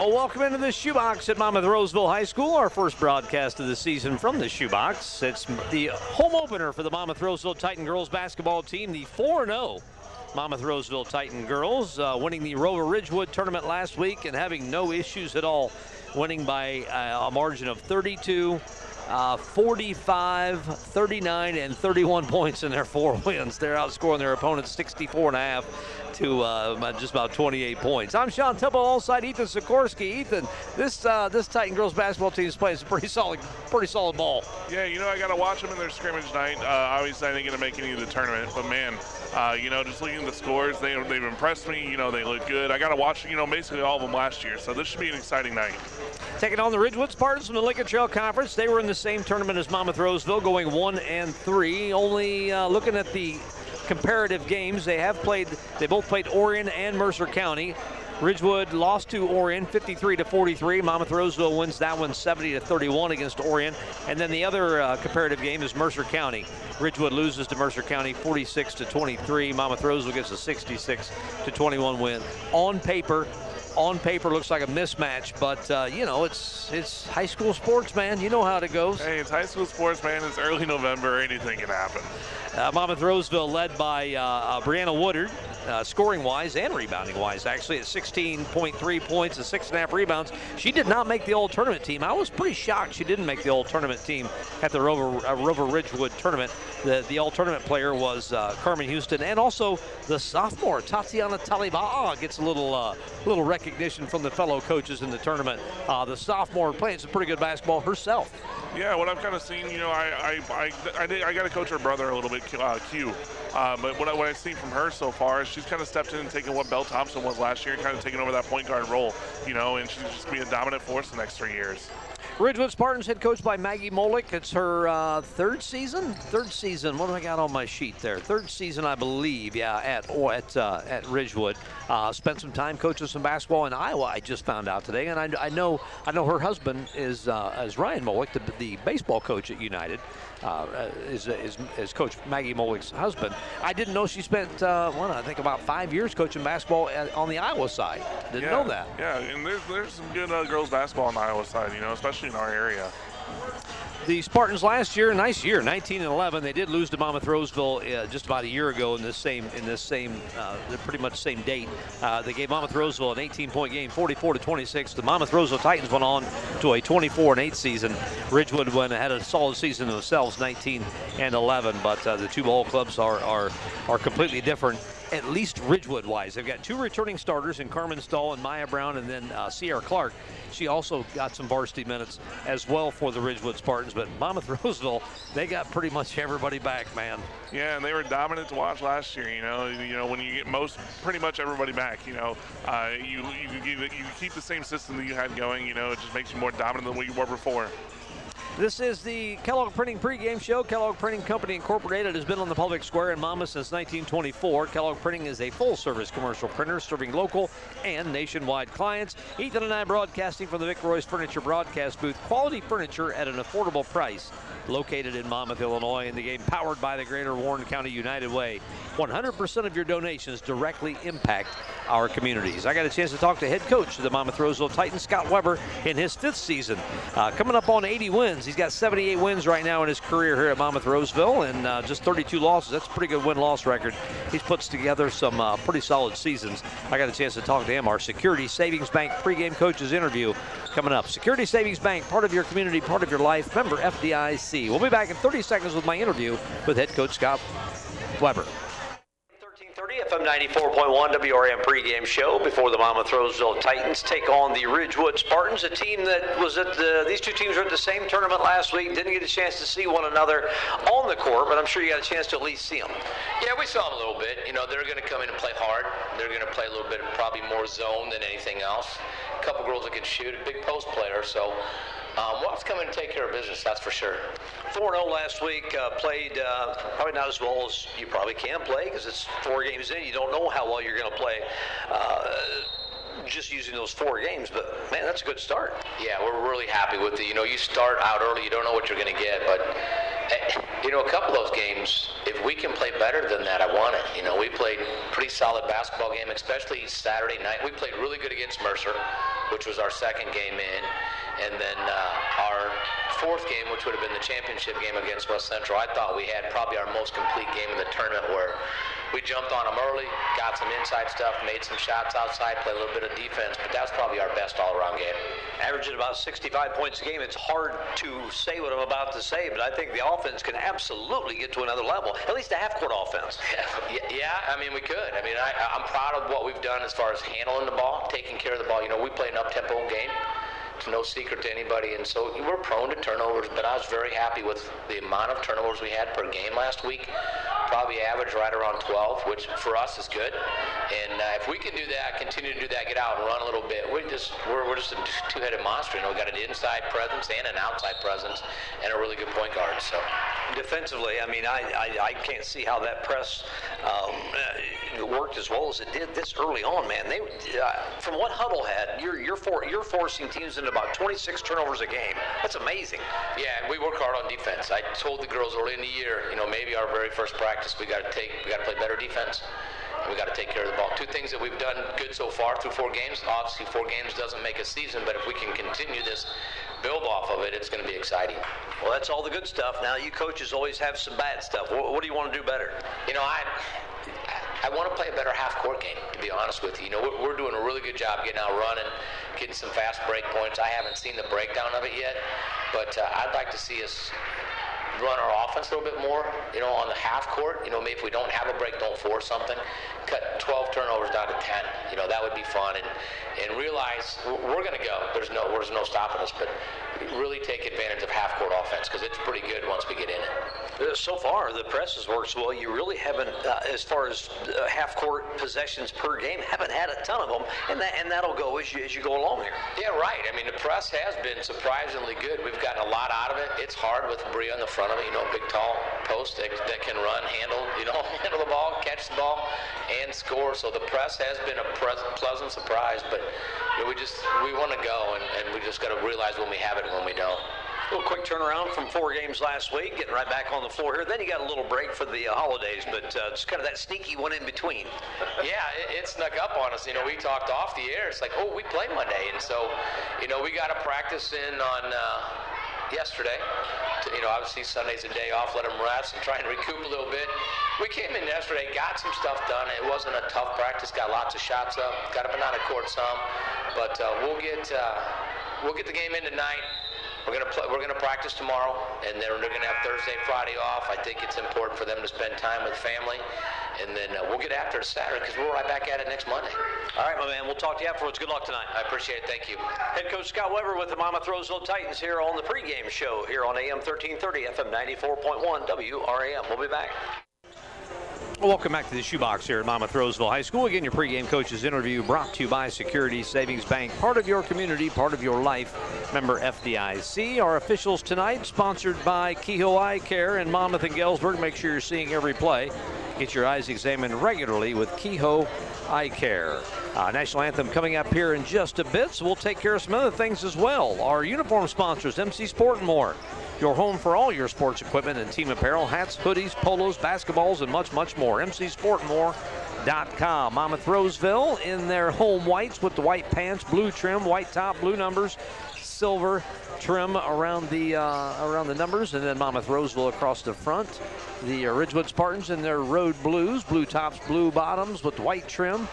Oh, welcome into the shoebox at Monmouth Roseville High School, our first broadcast of the season from the shoebox. It's the home opener for the Monmouth Roseville Titan girls basketball team, the 4 0 Monmouth Roseville Titan girls, uh, winning the Rover Ridgewood tournament last week and having no issues at all, winning by uh, a margin of 32 uh, 45, 39, and 31 points in their four wins. They're outscoring their opponents 64 and a half to uh, just about 28 points. I'm Sean Temple, alongside Ethan Sikorsky. Ethan, this uh, this Titan girls basketball team is playing some pretty solid, pretty solid ball. Yeah, you know I got to watch them in their scrimmage night. Uh, obviously, I didn't get to make any of the tournament, but man, uh, you know, just looking at the scores, they they've impressed me. You know, they look good. I got to watch, you know, basically all of them last year, so this should be an exciting night. Taking on the Ridgewood Spartans from the Lincoln Trail Conference. They were in the same tournament as Monmouth Roseville, going one and three. Only uh, looking at the comparative games, they have played. They both played Orion and Mercer County. Ridgewood lost to Orion 53 to 43. Monmouth Roseville wins that one 70 to 31 against Orion. And then the other uh, comparative game is Mercer County. Ridgewood loses to Mercer County 46 to 23. Monmouth Roseville gets a 66 to 21 win. On paper, on paper looks like a mismatch, but uh, you know it's it's high school sports, man. You know how it goes. Hey, it's high school sports, man. It's early November. Anything can happen. Uh, Monmouth Roseville led by uh, uh Brianna Woodard, uh, scoring wise and rebounding wise, actually at 16.3 points and six and a half rebounds. She did not make the all tournament team. I was pretty shocked she didn't make the all tournament team at the Rover, uh, Rover Ridgewood tournament. The the all tournament player was uh, Carmen Houston, and also the sophomore Tatiana Taliba gets a little little recognition from the fellow coaches in the tournament. the sophomore playing some pretty good basketball herself. Yeah, what I've kind of seen, you know, I I, I, I, I got to coach her brother a little bit, uh, Q. Uh, but what, I, what I've seen from her so far is she's kind of stepped in and taken what Bell Thompson was last year and kind of taken over that point guard role, you know, and she's just going to be a dominant force the next three years. Ridgewood Spartans head coached by Maggie Molick. It's her uh, third season. Third season. What do I got on my sheet there? Third season, I believe. Yeah, at or at uh, at Ridgewood. Uh, spent some time coaching some basketball in Iowa. I just found out today, and I, I know I know her husband is uh, is Ryan Molick, the, the baseball coach at United uh, is, is, is Coach Maggie Molick's husband. I didn't know she spent, uh, well, I think about five years coaching basketball at, on the Iowa side. Didn't yeah, know that. Yeah, and there's, there's some good uh, girls basketball on the Iowa side, you know, especially in our area the Spartans last year, nice year, 19 and 11. They did lose to Monmouth Roseville uh, just about a year ago in this same in this same uh, pretty much same date. Uh, they gave Monmouth Roseville an 18-point game, 44 to 26. The Monmouth Roseville Titans went on to a 24 and 8 season. Ridgewood went had a solid season themselves, 19 and 11. But uh, the two ball clubs are are are completely different at least Ridgewood wise. They've got two returning starters in Carmen Stahl and Maya Brown, and then uh, Sierra Clark. She also got some varsity minutes as well for the Ridgewood Spartans. But Monmouth Roseville, they got pretty much everybody back, man. Yeah, and they were dominant to watch last year. You know, you know when you get most, pretty much everybody back. You know, uh, you you, you you keep the same system that you had going. You know, it just makes you more dominant than what you were before. This is the Kellogg Printing pregame show. Kellogg Printing Company Incorporated has been on the public square in Monmouth since 1924. Kellogg Printing is a full-service commercial printer serving local and nationwide clients. Ethan and I broadcasting from the Vic Royce Furniture broadcast booth. Quality furniture at an affordable price. Located in Monmouth, Illinois, in the game powered by the Greater Warren County United Way. 100% of your donations directly impact our communities. I got a chance to talk to head coach of the Monmouth Roseville Titans, Scott Weber, in his fifth season. Uh, coming up on 80 wins. He's got 78 wins right now in his career here at Monmouth Roseville and uh, just 32 losses. That's a pretty good win-loss record. He puts together some uh, pretty solid seasons. I got a chance to talk to him. Our Security Savings Bank pregame coaches interview coming up. Security Savings Bank, part of your community, part of your life. Member FDIC. We'll be back in 30 seconds with my interview with head coach Scott Weber. 1330 FM 94.1 WRAM pregame show before the Monmouth Roseville Titans take on the Ridgewood Spartans, a team that was at the, these two teams were at the same tournament last week, didn't get a chance to see one another on the court, but I'm sure you got a chance to at least see them. Yeah, we saw them a little bit. You know, they're going to come in and play hard. They're going to play a little bit, probably more zone than anything else. A couple girls that can shoot, a big post player, so um, we'll have to come in and take care of business, that's for sure. 4 0 last week, uh, played uh, probably not as well as you probably can play because it's four games in. You don't know how well you're going to play. Uh, just using those four games, but man, that's a good start. Yeah, we're really happy with it. You know, you start out early, you don't know what you're going to get, but eh, you know, a couple of those games, if we can play better than that, I want it. You know, we played pretty solid basketball game, especially Saturday night. We played really good against Mercer. which was our second game in. And then uh, our fourth game, which would have been the championship game against West Central, I thought we had probably our most complete game of the tournament where we jumped on them early, got some inside stuff, made some shots outside, played a little bit of defense, but that's probably our best all-around game. Averaging about 65 points a game. It's hard to say what I'm about to say, but I think the offense can absolutely get to another level, at least a half-court offense. Yeah, yeah, I mean, we could. I mean, I, I'm proud of what we've done as far as handling the ball, taking care of the ball. You know, we play an up-tempo game. It's no secret to anybody, and so we're prone to turnovers. But I was very happy with the amount of turnovers we had per game last week. Probably average right around 12, which for us is good. And uh, if we can do that, continue to do that, get out and run a little bit, we just we're, we're just a two-headed monster. You know, we got an inside presence and an outside presence, and a really good point guard. So defensively, I mean, I, I, I can't see how that press um, uh, worked as well as it did this early on, man. They, uh, from what Hudl had, you're you're for, you're forcing teams into about 26 turnovers a game. That's amazing. Yeah, and we work hard on defense. I told the girls early in the year, you know, maybe our very first practice, we got to take, we got to play better defense. We got to take care of the ball. Two things that we've done good so far through four games. Obviously, four games doesn't make a season, but if we can continue this, build off of it, it's going to be exciting. Well, that's all the good stuff. Now, you coaches always have some bad stuff. What, what do you want to do better? You know, I. I want to play a better half-court game, to be honest with you. You know, we're, we're doing a really good job getting out running, getting some fast break points. I haven't seen the breakdown of it yet, but uh, I'd like to see us run our offense a little bit more, you know, on the half court. You know, maybe if we don't have a break, don't force something. Cut 12 turnovers down to 10. You know, that would be fun. And and realize we're going to go. There's no there's no stopping us. But really take advantage of half court offense because it's pretty good once we get in it. Uh, so far, the press has worked well. You really haven't, uh, as far as uh, half court possessions per game, haven't had a ton of them, and that and that'll go as you as you go along here. Yeah, right. I mean, the press has been surprisingly good. We've gotten a lot out of it. It's hard with Bria in the front of it. You know, big tall post that, that can run, handle, you know, handle the ball, catch the ball, and score. So the press has been a pleasant surprise, but you know, we just we want to go, and, and we just got to realize when we have it and when we don't. A little quick turnaround from four games last week, getting right back on the floor here. Then you got a little break for the uh, holidays, but uh, it's kind of that sneaky one in between. yeah, it, it, snuck up on us. You know, we talked off the air. It's like, oh, we play Monday, and so, you know, we got to practice in on uh, yesterday. You know, obviously Sunday's a day off, let them rest and try and recoup a little bit. We came in yesterday, got some stuff done. It wasn't a tough practice. Got lots of shots up. Got up and out of court some, but uh, we'll get uh, we'll get the game in tonight we're gonna play, we're gonna practice tomorrow, and then they're gonna have Thursday, Friday off. I think it's important for them to spend time with family, and then uh, we'll get after it Saturday because we're right back at it next Monday. All right, my man. We'll talk to you afterwards. Good luck tonight. I appreciate it. Thank you. Head coach Scott Weber with the Monmouth Roseville Titans here on the pregame show here on AM 1330 FM 94.1 WRAM. We'll be back. Welcome back to the Shoebox here at Monmouth Roseville High School. Again, your pregame coaches interview brought to you by Security Savings Bank, part of your community, part of your life. Member FDIC. Our officials tonight, sponsored by Kehoe Eye Care in Monmouth and Galesburg. Make sure you're seeing every play. Get your eyes examined regularly with Kehoe Eye Care. Uh, national anthem coming up here in just a bit, so we'll take care of some other things as well. Our uniform sponsors, MC Sport and more your home for all your sports equipment and team apparel, hats, hoodies, polos, basketballs, and much, much more. MC Sport and More. Com. Monmouth Roseville in their home whites with the white pants, blue trim, white top, blue numbers, silver trim around the uh, around the numbers, and then Monmouth Roseville across the front. The Ridgewood Spartans in their road blues, blue tops, blue bottoms with white trim.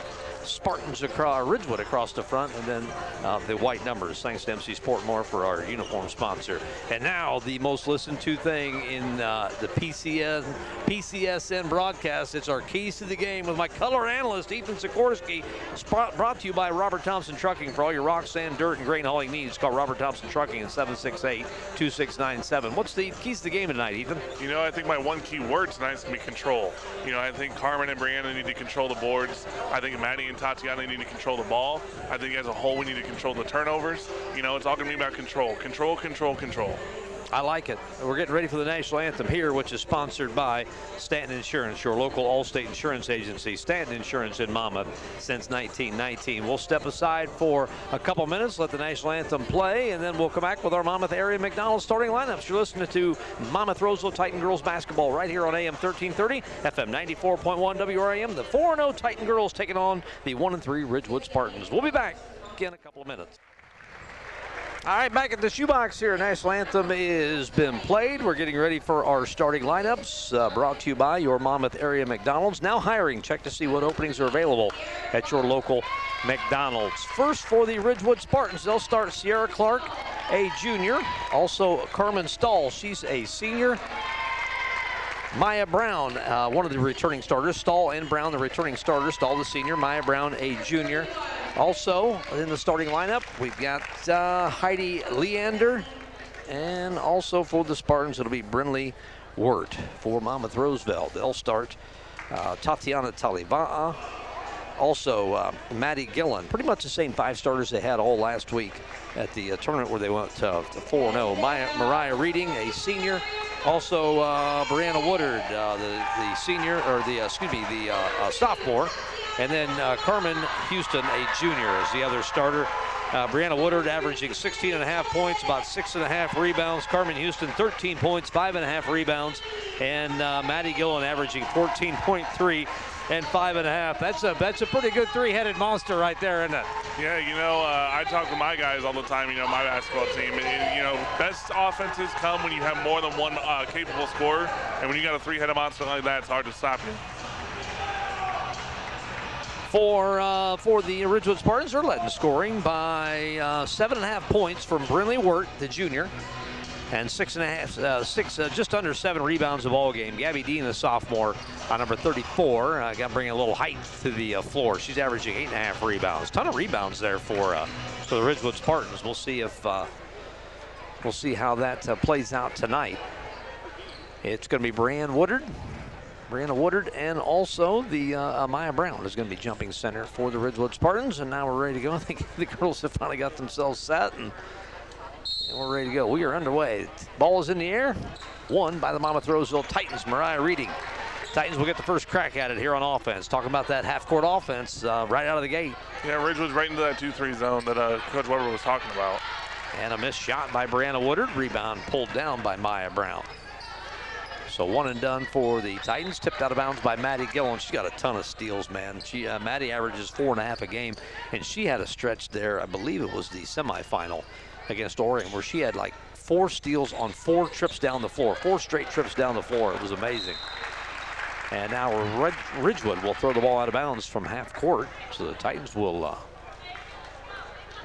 Spartans across Ridgewood across the front, and then uh, the white numbers. Thanks to MC Sportmore for our uniform sponsor. And now the most listened to thing in uh, the PCS PCSN broadcast. It's our keys to the game with my color analyst Ethan Sikorsky. Brought to you by Robert Thompson Trucking for all your rock, sand, dirt, and grain hauling needs. Call Robert Thompson Trucking at 768-2697. What's the keys to the game tonight, Ethan? You know, I think my one key word tonight is going to be control. You know, I think Carmen and Brianna need to control the boards. I think Maddie and and Tatiana need to control the ball. I think as a whole, we need to control the turnovers. You know, it's all going to be about control, control, control, control. I like it. We're getting ready for the national anthem here, which is sponsored by Stanton Insurance, your local Allstate insurance agency. Stanton Insurance in Monmouth since 1919. We'll step aside for a couple minutes, let the national anthem play, and then we'll come back with our Monmouth area McDonald's starting lineups. You're listening to Monmouth Roseville Titan Girls basketball right here on AM 1330, FM 94.1 WRAM. The 4 0 Titan Girls taking on the 1 3 Ridgewood Spartans. We'll be back. back in a couple of minutes. All right, back at the shoebox here. National anthem has been played. We're getting ready for our starting lineups. Uh, brought to you by your Monmouth area McDonald's. Now hiring. Check to see what openings are available at your local McDonald's. First for the Ridgewood Spartans, they'll start Sierra Clark, a junior. Also Carmen Stahl, she's a senior. Maya Brown, uh, one of the returning starters. Stahl and Brown, the returning starters. Stahl, the senior. Maya Brown, a junior. Also in the starting lineup, we've got uh, Heidi Leander. And also for the Spartans, it'll be Brinley Wirt for Monmouth Roseville. They'll start uh, Tatiana Taliba'a. Also, uh, Maddie Gillen. Pretty much the same five starters they had all last week at the uh, tournament where they went to 4 0. Mariah Reading, a senior. Also, uh, Brianna Woodard, uh, the, the senior, or the, uh, excuse me, the uh, uh, sophomore. And then uh, Carmen Houston, a junior, is the other starter. Uh, Brianna Woodard averaging 16 and a half points, about six and a half rebounds. Carmen Houston, 13 points, five and a half rebounds. And Maddie Gillen averaging 14.3 and five and a half. That's a that's a pretty good three-headed monster right there, isn't it? Yeah, you know, uh, I talk to my guys all the time. You know, my basketball team. And, you know, best offenses come when you have more than one uh, capable scorer, and when you got a three-headed monster like that, it's hard to stop you. For uh, for the Ridgewood Spartans, they're letting scoring by uh, seven and a half points from Brinley Wirt, the junior and six and a half, uh, six, uh, just under seven rebounds of all game. Gabby Dean, the sophomore, on number 34, uh, got bringing a little height to the uh, floor. She's averaging eight and a half rebounds. Ton of rebounds there for uh, for the Ridgewood Spartans. We'll see if we'll see how that plays out tonight. It's going to be Brianne Woodard. Brianna Woodard and also the Maya Brown is going to be jumping center for the Ridgewood Spartans. And now we're ready to go. I think the girls have finally got themselves set and and we're ready to go. We are underway. Ball is in the air. Won by the Monmouth Roseville Titans. Mariah Reading. Titans will get the first crack at it here on offense. Talking about that half-court offense uh, right out of the gate. Yeah, Ridgewood's right into that 2-3 zone that uh, Coach Weber was talking about. And a missed shot by Brianna Woodard. Rebound pulled down by Maya Brown. So one and done for the Titans. Tipped out of bounds by Maddie Gillen. She's got a ton of steals, man. She uh, Maddie averages four and a half a game, and she had a stretch there. I believe it was the semifinal against Orion, where she had like four steals on four trips down the floor, four straight trips down the floor. It was amazing. And now Ridgewood will throw the ball out of bounds from half court, so the Titans will uh,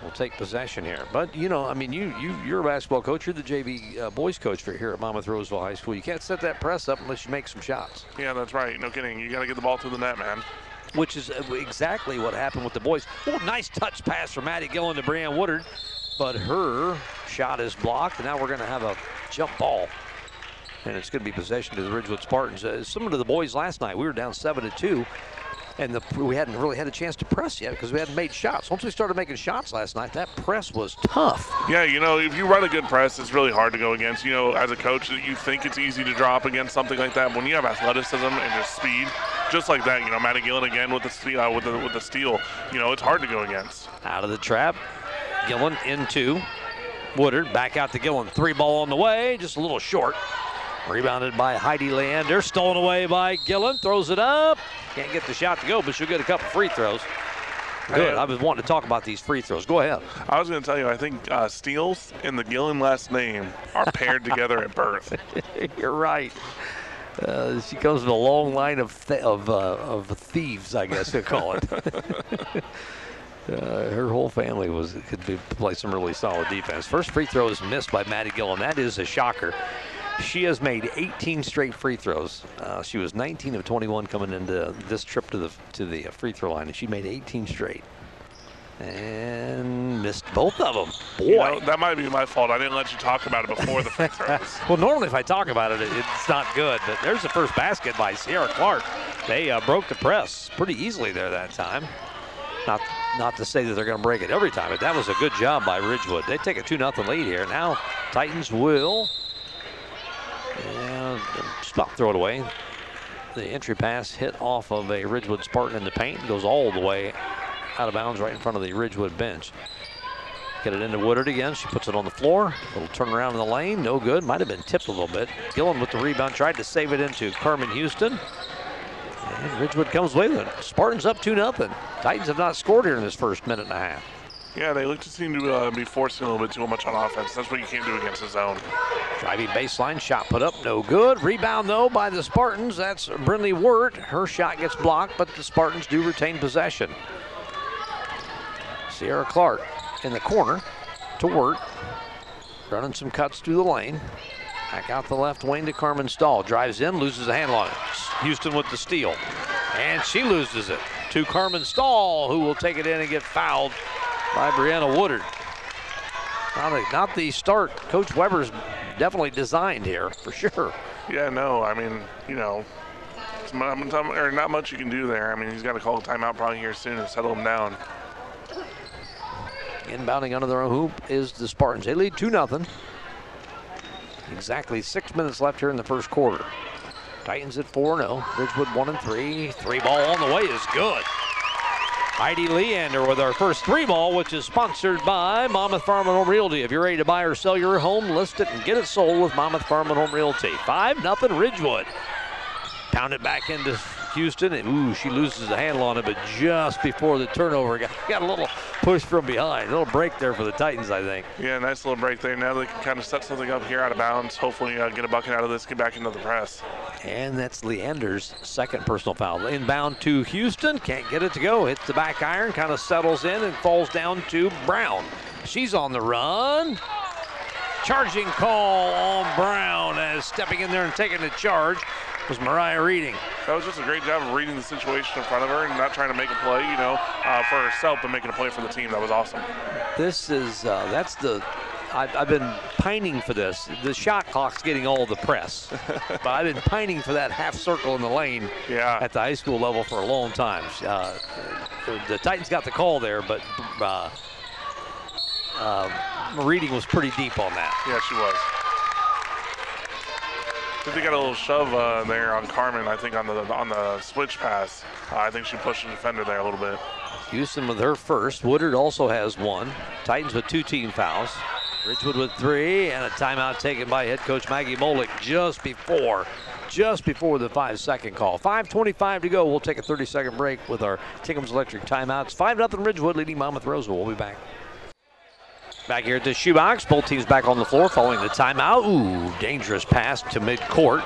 will take possession here. But you know, I mean, you you you're a basketball coach. You're the JV uh, boys coach for here at Monmouth Roseville High School. You can't set that press up unless you make some shots. Yeah, that's right. No kidding. You got to get the ball to the net, man. Which is uh, exactly what happened with the boys. Oh, nice touch pass from Maddie Gillen to Brianne Woodard but her shot is blocked, and now we're going to have a jump ball. And it's going to be possession to the Ridgewood Spartans. Uh, similar to the boys last night, we were down 7 to 2, and the, we hadn't really had a chance to press yet because we hadn't made shots. Once we started making shots last night, that press was tough. Yeah, you know, if you run a good press, it's really hard to go against. You know, as a coach, you think it's easy to drop against something like that. When you have athleticism and just speed, just like that, you know, Maddie Gillen again with the, uh, with the with the steal, you know, it's hard to go against. Out of the trap, Gillen into Woodard. Back out to Gillen. Three ball on the way, just a little short. Rebounded by Heidi Leander. Stolen away by Gillen. Throws it up. Can't get the shot to go, but she'll get a couple free throws. Good. I was wanting to talk about these free throws. Go ahead. I was going to tell you, I think uh, steals and the Gillen last name are paired together at birth. You're right. Uh, she comes with a long line of th- of, uh, of thieves, I guess they call it. Uh, her whole family was could be, play some really solid defense. First free throw is missed by Maddie Gillen. that is a shocker. She has made 18 straight free throws. Uh, she was 19 of 21 coming into this trip to the to the free throw line, and she made 18 straight. And missed both of them. Boy, you know, that might be my fault. I didn't let you talk about it before the free throws. well, normally if I talk about it, it's not good. But there's the first basket by Sierra Clark. They uh, broke the press pretty easily there that time. Not not to say that they're going to break it every time, but that was a good job by Ridgewood. They take a 2 0 lead here. Now Titans will and about throw it away. The entry pass hit off of a Ridgewood Spartan in the paint, and goes all the way out of bounds right in front of the Ridgewood bench. Get it into Woodard again. She puts it on the floor. Little turn around in the lane. No good. Might have been tipped a little bit. Gillen with the rebound. Tried to save it into Carmen Houston. And Ridgewood comes with it. Spartans up 2 0. Titans have not scored here in this first minute and a half. Yeah, they look to seem to uh, be forcing a little bit too much on offense. That's what you can't do against the zone. Driving baseline shot put up, no good. Rebound though by the Spartans. That's Brinley Wirt. Her shot gets blocked, but the Spartans do retain possession. Sierra Clark in the corner to Wirt. Running some cuts through the lane. Back out the left wing to Carmen Stahl. Drives in, loses a handle on it. Houston with the steal. And she loses it to Carmen Stahl, who will take it in and get fouled by Brianna Woodard. Not, a, not the start Coach Weber's definitely designed here, for sure. Yeah, no, I mean, you know, or not much you can do there. I mean, he's got to call a timeout probably here soon and settle him down. Inbounding under their own hoop is the Spartans. They lead 2 0. Exactly six minutes left here in the first quarter. Titans at 4 0. Ridgewood 1 and 3. Three ball on the way is good. Heidi Leander with our first three ball, which is sponsored by Monmouth Farm and Home Realty. If you're ready to buy or sell your home, list it and get it sold with Monmouth Farm and Home Realty. 5 nothing Ridgewood. Pound it back into Houston, and ooh, she loses the handle on it, but just before the turnover, got, got a little push from behind. A little break there for the Titans, I think. Yeah, nice little break there. Now they can kind of set something up here out of bounds. Hopefully, uh, get a bucket out of this, get back into the press. And that's Leander's second personal foul. Inbound to Houston, can't get it to go. Hits the back iron, kind of settles in and falls down to Brown. She's on the run. Charging call on Brown as stepping in there and taking the charge was Mariah Reading. That was just a great job of reading the situation in front of her and not trying to make a play, you know, uh, for herself, but making a play for the team. That was awesome. This is, uh, that's the, I've, I've, been pining for this. The shot clock's getting all the press, but I've been pining for that half circle in the lane yeah. at the high school level for a long time. Uh, the Titans got the call there, but uh, uh, Reading was pretty deep on that. Yeah, she was. I got a little shove uh, there on Carmen. I think on the on the switch pass. Uh, I think she pushed the defender there a little bit. Houston with her first. Woodard also has one. Titans with two team fouls. Ridgewood with three, and a timeout taken by head coach Maggie Molick just before, just before the five-second call. 5:25 to go. We'll take a 30-second break with our Tickums Electric timeouts. Five nothing Ridgewood leading Monmouth Roseville. We'll be back. Back here at the shoebox. Both teams back on the floor following the timeout. Ooh, dangerous pass to midcourt.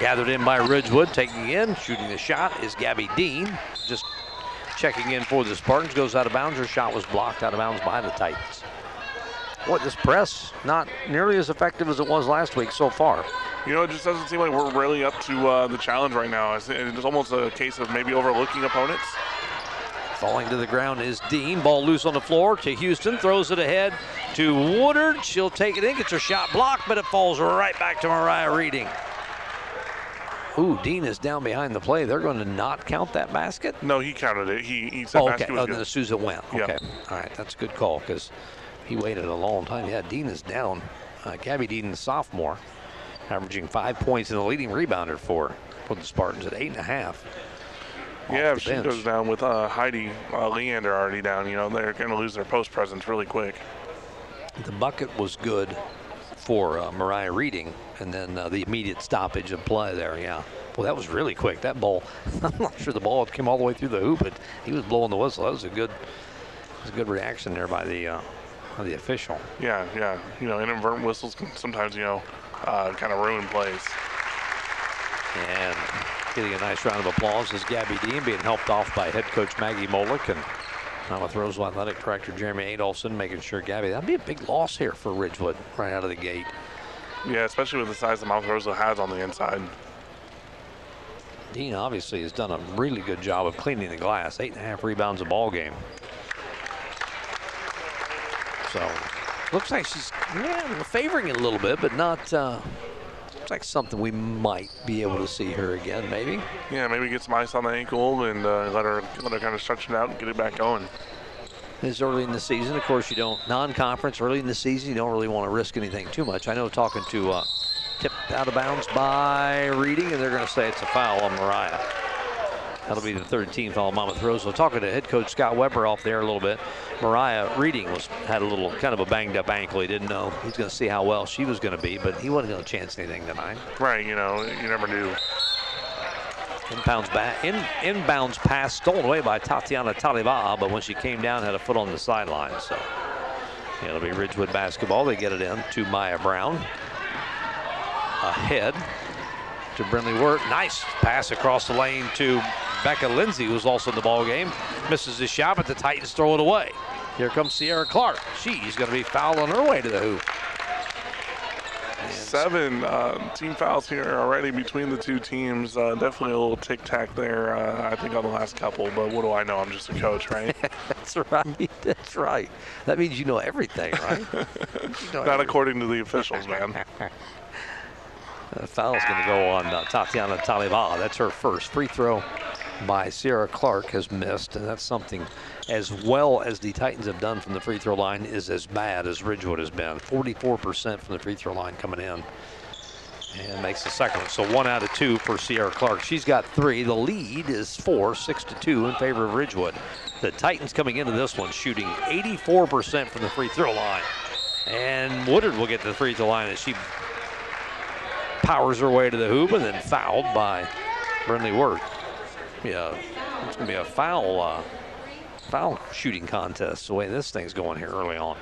Gathered in by Ridgewood. Taking in, shooting the shot is Gabby Dean. Just checking in for the Spartans. Goes out of bounds. Her shot was blocked out of bounds by the Titans. What this press not nearly as effective as it was last week so far. You know, it just doesn't seem like we're really up to uh, the challenge right now. It's, it's almost a case of maybe overlooking opponents. Falling to the ground is Dean. Ball loose on the floor to Houston. Throws it ahead to Woodard. She'll take it in, gets her shot blocked, but it falls right back to Mariah Reading. Ooh, Dean is down behind the play. They're going to not count that basket? No, he counted it. He, he said oh, okay. oh, good. as soon as it went. Okay. All right, that's a good call because he waited a long time. Yeah, Dean is down. Uh, Gabby Dean, the sophomore, averaging five points and the leading rebounder for, for the Spartans at eight and a half. Yeah, if she bench. goes down with uh, Heidi uh, Leander already down, you know, they're going to lose their post presence really quick. The bucket was good for uh, Mariah Reading, and then uh, the immediate stoppage of play there, yeah. Well, that was really quick. That ball, I'm not sure the ball came all the way through the hoop, but he was blowing the whistle. That was a good, was a good reaction there by the, uh, by the official. Yeah, yeah. You know, inadvertent whistles can sometimes, you know, uh, kind of ruin plays. And Getting a nice round of applause is Gabby Dean being helped off by head coach Maggie Molick and now with Roseville Athletic Director Jeremy Adolphson making sure Gabby, that'd be a big loss here for Ridgewood right out of the gate. Yeah, especially with the size that Monmouth Roseville has on the inside. Dean obviously has done a really good job of cleaning the glass. Eight and a half rebounds a ball game. So looks like she's yeah, favoring it a little bit, but not uh, like something we might be able to see her again, maybe. Yeah, maybe get some ice on the ankle and uh, let her let her kind of stretch it out and get it back going. It's early in the season. Of course, you don't non-conference early in the season. You don't really want to risk anything too much. I know talking to uh, tipped out of bounds by Reading, and they're going to say it's a foul on Mariah. That'll be the third team foul Monmouth Roseville. Talking to head coach Scott Weber off there a little bit. Mariah Reading was had a little kind of a banged up ankle. He didn't know. He's going to see how well she was going to be, but he wasn't going to chance anything tonight. Right, you know, you never knew. Inbounds, back, in, inbounds pass stolen away by Tatiana Talibaha, but when she came down, had a foot on the sideline. So it'll be Ridgewood basketball. They get it in to Maya Brown. Ahead to Brinley Wirt. Nice pass across the lane to Becca Lindsay, who's also in the ball game. Misses the shot, but the Titans throw it away. Here comes Sierra Clark. She's going to be fouled on her way to the hoop. Seven uh, team fouls here already between the two teams. Uh, definitely a little tic tac there, uh, I think, on the last couple. But what do I know? I'm just a coach, right? That's right. That's right. That means you know everything, right? you know Not everything. according to the officials, man. The foul's going to go on uh, Tatiana Taliba. That's her first free throw by Sierra Clark has missed, and that's something as well as the Titans have done from the free throw line is as bad as Ridgewood has been. 44% from the free throw line coming in. And makes the second one. So one out of two for Sierra Clark. She's got three. The lead is four, six to two in favor of Ridgewood. The Titans coming into this one shooting 84% from the free throw line. And Woodard will get to the free throw line as she powers her way to the hoop and then fouled by Brinley Wirt. Yeah, it's going to be a foul uh, foul shooting contest the way this thing's going here early on.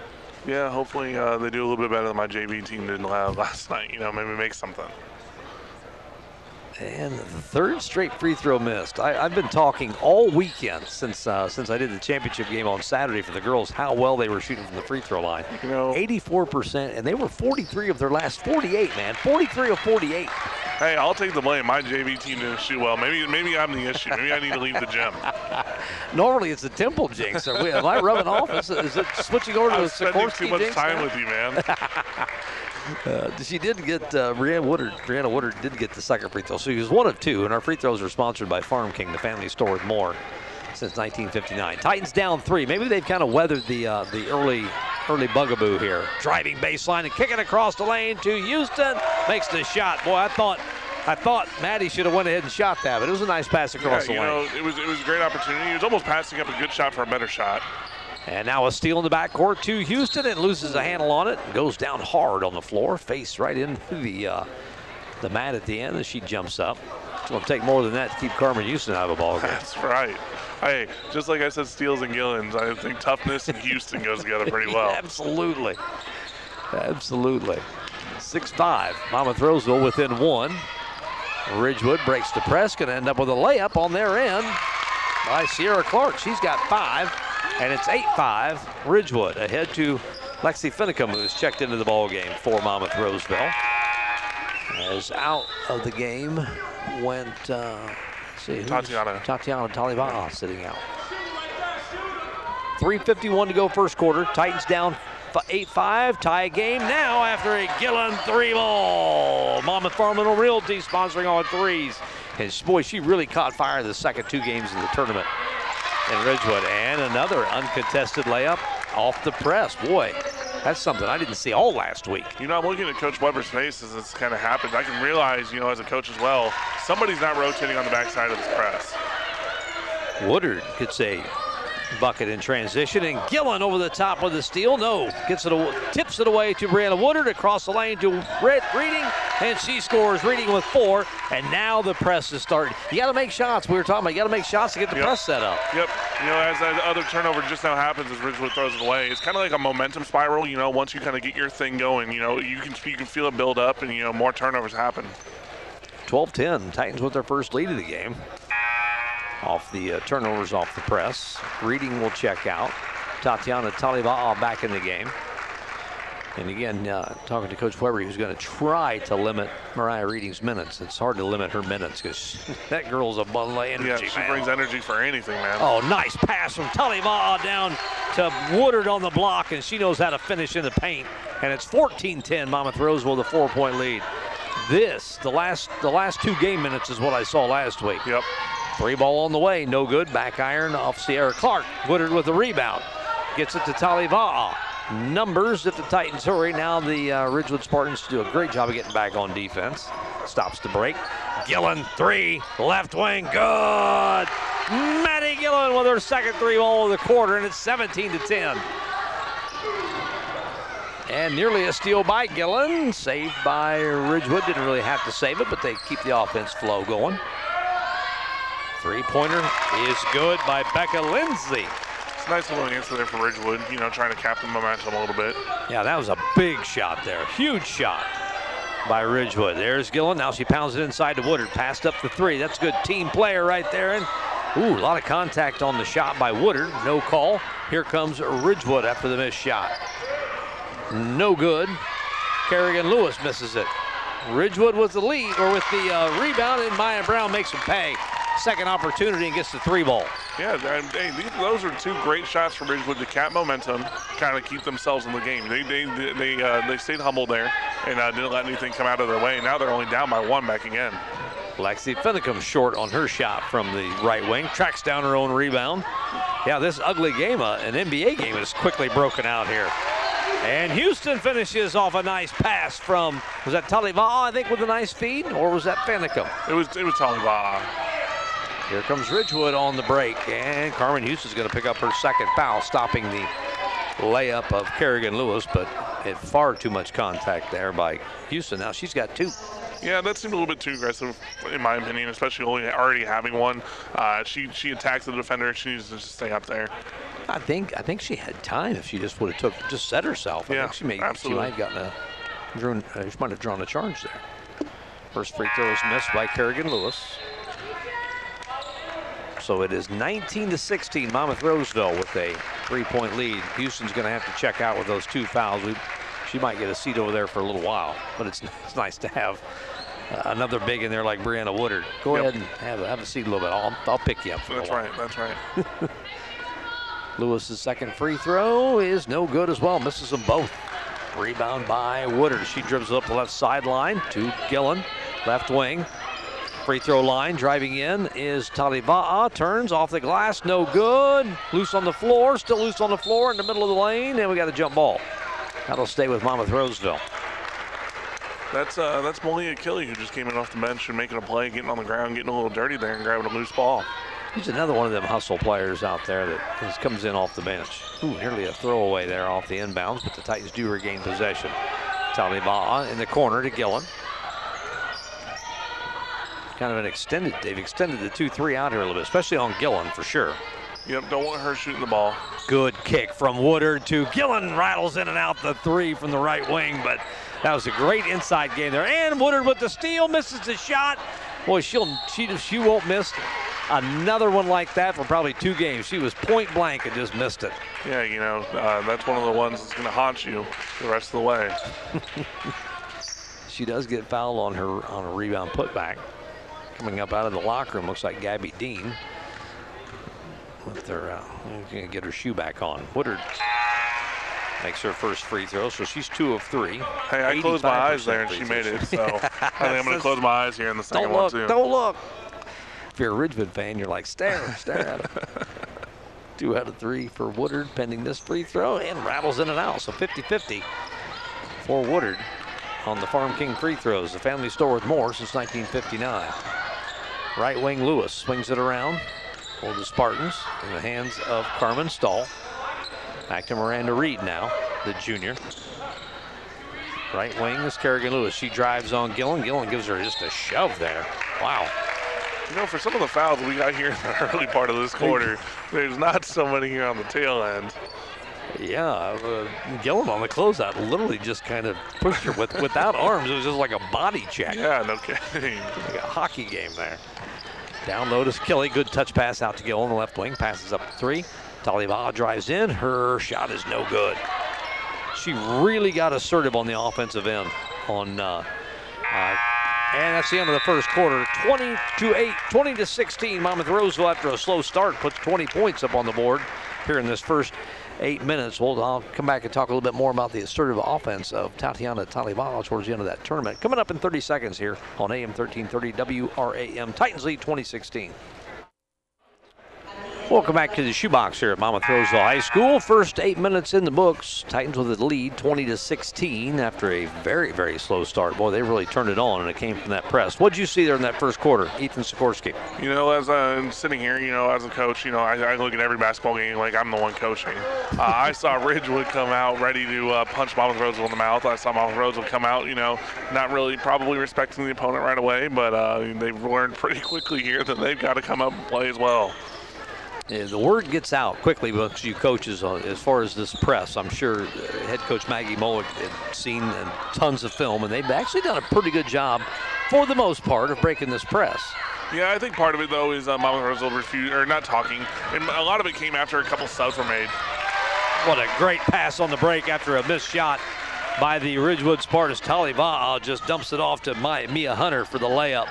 Yeah, hopefully uh, they do a little bit better than my JV team did last night. You know, maybe make something. And the third straight free throw missed. I, have been talking all weekend since uh, since I did the championship game on Saturday for the girls how well they were shooting from the free throw line. You know, 84%, and they were 43 of their last 48, man. 43 of 48. Hey, I'll take the blame. My JV team didn't shoot well. Maybe maybe I'm the issue. Maybe I need to leave the gym. Normally it's a Temple jinx. Are we, am I rubbing off? Is it, is it switching over to a Sikorsky too much jinx time now? with you, man. Uh, she did get uh, Brianna Woodard. Brianna Woodard did get the second free throw. So she was one of two, and our free throws are sponsored by Farm King, the family store with more since 1959. Titans down three. Maybe they've kind of weathered the uh, the early early bugaboo here. Driving baseline and kicking across the lane to Houston. Makes the shot. Boy, I thought I thought Maddie should have went ahead and shot that, but it was a nice pass across yeah, the lane. Know, it was it was a great opportunity. He was almost passing up a good shot for a better shot. And now a steal in the backcourt to Houston and loses a handle on it. Goes down hard on the floor, face right into the uh, the mat at the end as she jumps up. It's going to take more than that to keep Carmen Houston out of a ball game. That's right. Hey, just like I said, steals and Gillens, I think toughness and Houston goes together pretty well. Absolutely. Absolutely. 6-5. Monmouth Roseville within one. Ridgewood breaks the press, going to end up with a layup on their end by Sierra Clark. She's got five, and it's 8-5. Ridgewood ahead to Lexi Finicum, who's checked into the ball game for Monmouth Roseville. As out of the game went, uh, see, Tatiana. Tatiana Taliban sitting out. 3.51 to go first quarter. Titans down 8-5, tie game now after a Gillen three ball. Monmouth Farm and Home Realty sponsoring all threes. And boy, she really caught fire the second two games of the tournament in Ridgewood. And another uncontested layup off the press. Boy, that's something I didn't see all last week. You know, I'm looking at Coach Weber's face as this kind of happened. I can realize, you know, as a coach as well, somebody's not rotating on the backside of this press. Woodard could a bucket in transition, and Gillen over the top with the steal. No, gets it, tips it away to Brianna Woodard across the lane to Red Reading, and she scores. Reading with four, and now the press is starting. You got to make shots. We were talking about you got to make shots to get the yep. press set up. Yep. You know, as that other turnover just now happens as Ridgewood throws it away, it's kind of like a momentum spiral. You know, once you kind of get your thing going, you know, you can you can feel it build up, and you know more turnovers happen. 12-10, Titans with their first lead of the game off the uh, turnovers off the press. Reading will check out. Tatiana Taliba'a back in the game. And again, uh, talking to Coach Weber, who's going to try to limit Mariah Reading's minutes. It's hard to limit her minutes because that girl's a bundle of energy. Yeah, she man. brings energy for anything, man. Oh, nice pass from Taliba'a down to Woodard on the block, and she knows how to finish in the paint. And it's 14-10, Monmouth Roseville, the four-point lead. This, the last, the last two game minutes, is what I saw last week. Yep. Three ball on the way, no good. Back iron off Sierra Clark. Woodard with the rebound. Gets it to Taliva'a. Numbers at the Titans hurry. Now the uh, Ridgewood Spartans do a great job of getting back on defense. Stops the break. Gillen, three, left wing, good. Maddie Gillen with her second three ball of the quarter, and it's 17 to 10. And nearly a steal by Gillen, saved by Ridgewood. Didn't really have to save it, but they keep the offense flow going. Three-pointer is good by Becca Lindsay. It's a nice little answer there for Ridgewood, you know, trying to cap the momentum a little bit. Yeah, that was a big shot there. Huge shot by Ridgewood. There's Gillen. Now she pounds it inside to Woodard. Passed up the three. That's a good team player right there. And ooh, a lot of contact on the shot by Woodard. No call. Here comes Ridgewood after the missed shot. No good. Kerrigan Lewis misses it. Ridgewood with the lead or with the uh, rebound, and Maya Brown makes him pay. Second opportunity and gets the three ball. Yeah, and, hey, those are two great shots from Ridgewood to cap momentum, kind of keep themselves in the game. They they they uh, they stayed humble there and uh, didn't let anything come out of their way. Now they're only down by one back again. Lexi Finicum short on her shot from the right wing, tracks down her own rebound. Yeah, this ugly game, uh, an NBA game, is quickly broken out here. And Houston finishes off a nice pass from, was that Taliva'a, I think, with a nice feed, or was that Finicum? It was it was Taliva'a. Here comes Ridgewood on the break, and Carmen Houston's going to pick up her second foul, stopping the layup of Kerrigan Lewis, but it far too much contact there by Houston. Now she's got two. Yeah, that seemed a little bit too aggressive, in my opinion, especially only already having one. Uh, she she attacks the defender. She needs to just stay up there. I think I think she had time if she just would have took just set herself. I Yeah, think she may absolutely. she might have gotten a drawn, uh, she might have drawn a charge there. First free throw is missed by Kerrigan Lewis. So it is 19 to 16, Monmouth Roseville with a three-point lead. Houston's going to have to check out with those two fouls. We, she might get a seat over there for a little while, but it's, it's nice to have uh, another big in there like Brianna Woodard. Go Yep. ahead and have, a- have a seat a little bit. I'll, I'll pick you up. For That's while. right. That's right. Lewis's second free throw is no good as well. Misses them both. Rebound by Woodard. She dribbles up the left sideline to Gillen, left wing. Free throw line driving in is Taliva'a. Turns off the glass, no good. Loose on the floor, still loose on the floor in the middle of the lane, and we got a jump ball. That'll stay with Monmouth Roseville. That's uh, that's Malia Kelly who just came in off the bench and making a play, getting on the ground, getting a little dirty there, and grabbing a loose ball. He's another one of them hustle players out there that just comes in off the bench. Ooh, nearly a throwaway there off the inbounds, but the Titans do regain possession. Taliba'a in the corner to Gillen. Kind of an extended, they've extended the 2-3 out here a little bit, especially on Gillen for sure. Yep, don't want her shooting the ball. Good kick from Woodard to Gillen, rattles in and out the three from the right wing, but that was a great inside game there. And Woodard with the steal, misses the shot. Boy, she'll, she, she won't miss another one like that for probably two games. She was point blank and just missed it. Yeah, you know, uh, that's one of the ones that's going to haunt you the rest of the way. She does get fouled on her on a rebound putback. Coming up out of the locker room looks like Gabby Dean. With her, uh, gonna get her shoe back on. Woodard makes her first free throw, so she's two of three. Hey, I closed my eyes there and she made it, so I think I'm going to close my eyes here in the second Don't one look, too. don't look. If you're a Ridgewood fan, you're like, stare, stare at it. Two out of three for Woodard pending this free throw and rattles in and out. So 50-50 for Woodard on the Farm King free throws. The family store with more since 1959. Right wing Lewis swings it around for the Spartans in the hands of Carmen Stahl. Back to Miranda Reed now, the junior. Right wing is Kerrigan Lewis. She drives on Gillen. Gillen gives her just a shove there. Wow. You know, for some of the fouls we got here in the early part of this quarter, there's not so many here on the tail end. Yeah, uh, Gillen on the closeout literally just kind of pushed her with without arms. It was just like a body check, Yeah, no kidding. like a hockey game there. Down low to Kelly. Good touch pass out to Gillen on the left wing. Passes up three. Taliba drives in. Her shot is no good. She really got assertive on the offensive end on uh, uh, and that's the end of the first quarter. 20 to 8, 20 to 16. Monmouth Roseville, after a slow start, puts 20 points up on the board here in this first eight minutes. Well, I'll come back and talk a little bit more about the assertive offense of Tatiana Talivala towards the end of that tournament. Coming up in 30 seconds here on AM 1330 WRAM. Titans lead 2016. Welcome back to the shoebox here at Monmouth Roseville High School. First eight minutes in the books. Titans with a lead, 20 to 16, after a very, very slow start. Boy, they really turned it on, and it came from that press. What did you see there in that first quarter, Ethan Sikorsky? You know, as I'm sitting here, you know, as a coach, you know, I, I look at every basketball game like I'm the one coaching. Uh, I saw Ridgewood come out ready to uh, punch Monmouth Roseville in the mouth. I saw Monmouth Roseville come out, you know, not really probably respecting the opponent right away, but uh, they've learned pretty quickly here that they've got to come up and play as well. Yeah, the word gets out quickly amongst you coaches as far as this press. I'm sure uh, head coach Maggie Molick had seen uh, tons of film, and they've actually done a pretty good job, for the most part, of breaking this press. Yeah, I think part of it though is uh, Monmouth Roseville refuse or not talking, and a lot of it came after a couple subs were made. What a great pass on the break after a missed shot by the Ridgewood Spartans. Taliba'a just dumps it off to Mia Hunter for the layup.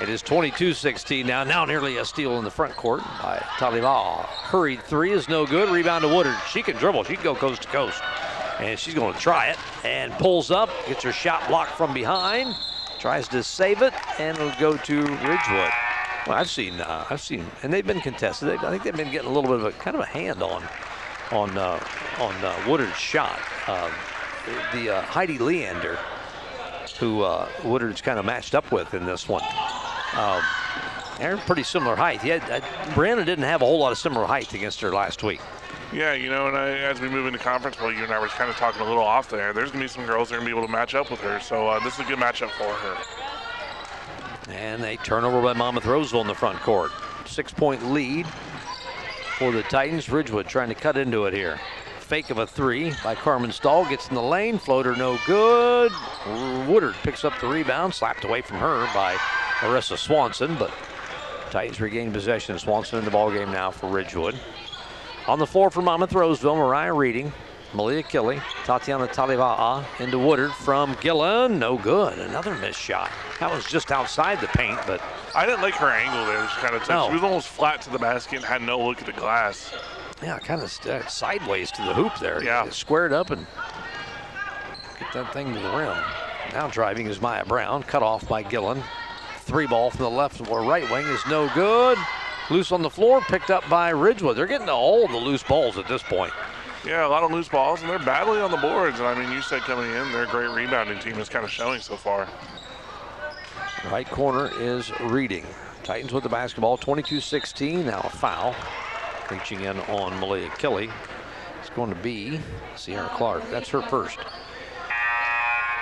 It is 22-16 now. Now nearly a steal in the front court by Taliba'a. Hurried three is no good. Rebound to Woodard. She can dribble. She can go coast to coast. And she's going to try it and pulls up. Gets her shot blocked from behind. Tries to save it and it'll go to Ridgewood. Well, I've seen, uh, I've seen, and they've been contested. I think they've been getting a little bit of a kind of a hand on, on, uh, on uh, Woodard's shot. Uh, the uh, Heidi Leander, who uh, Woodard's kind of matched up with in this one. Um, they're pretty similar height. Yeah, uh, Brianna didn't have a whole lot of similar height against her last week. Yeah, you know, and I, as we move into conference well, you and I were kind of talking a little off there. There's going to be some girls that are going to be able to match up with her, so uh, this is a good matchup for her. And a turnover by Monmouth Roseville in the front court. Six-point lead for the Titans. Ridgewood trying to cut into it here. Fake of a three by Carmen Stahl. Gets in the lane. Floater no good. Woodard picks up the rebound. Slapped away from her by Marissa Swanson, but Titans regain possession. Swanson in the ball game now for Ridgewood. On the floor for Monmouth Roseville, Mariah Reading, Malia Kelly, Tatiana Taliba'a into Woodard from Gillen. No good. Another missed shot. That was just outside the paint, but I didn't like her angle there. She kind of No. she was almost flat to the basket and had no look at the glass. Yeah, kind of st- uh, sideways to the hoop there. Yeah. Squared up and get that thing to the rim. Now driving is Maya Brown, cut off by Gillen. Three ball from the left or right wing is no good. Loose on the floor, picked up by Ridgewood. They're getting all the loose balls at this point. Yeah, a lot of loose balls, and they're battling on the boards. And I mean, you said coming in, they're a great rebounding team. It's kind of showing so far. Right corner is Reading. Titans with the basketball, 22-16. Now a foul. Reaching in on Malia Kelly. It's going to be Sierra Clark. That's her first.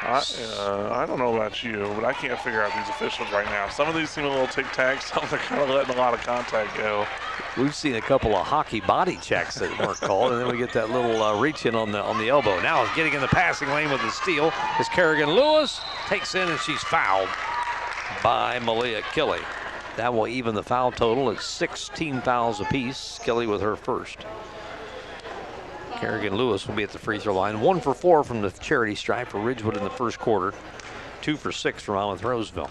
I, uh, I don't know about you, but I can't figure out these officials right now. Some of these seem a little tic-tac. Some they're kind of letting a lot of contact go. We've seen a couple of hockey body checks that weren't called, and then we get that little uh, reach in on the on the elbow. Now getting in the passing lane with the steal is Kerrigan Lewis. Takes in and she's fouled by Malia Kelly. That will even the foul total at 16 fouls apiece. Kelly with her first. Kerrigan Lewis will be at the free throw line. One for four from the charity stripe for Ridgewood in the first quarter. Two for six from Monmouth Roseville.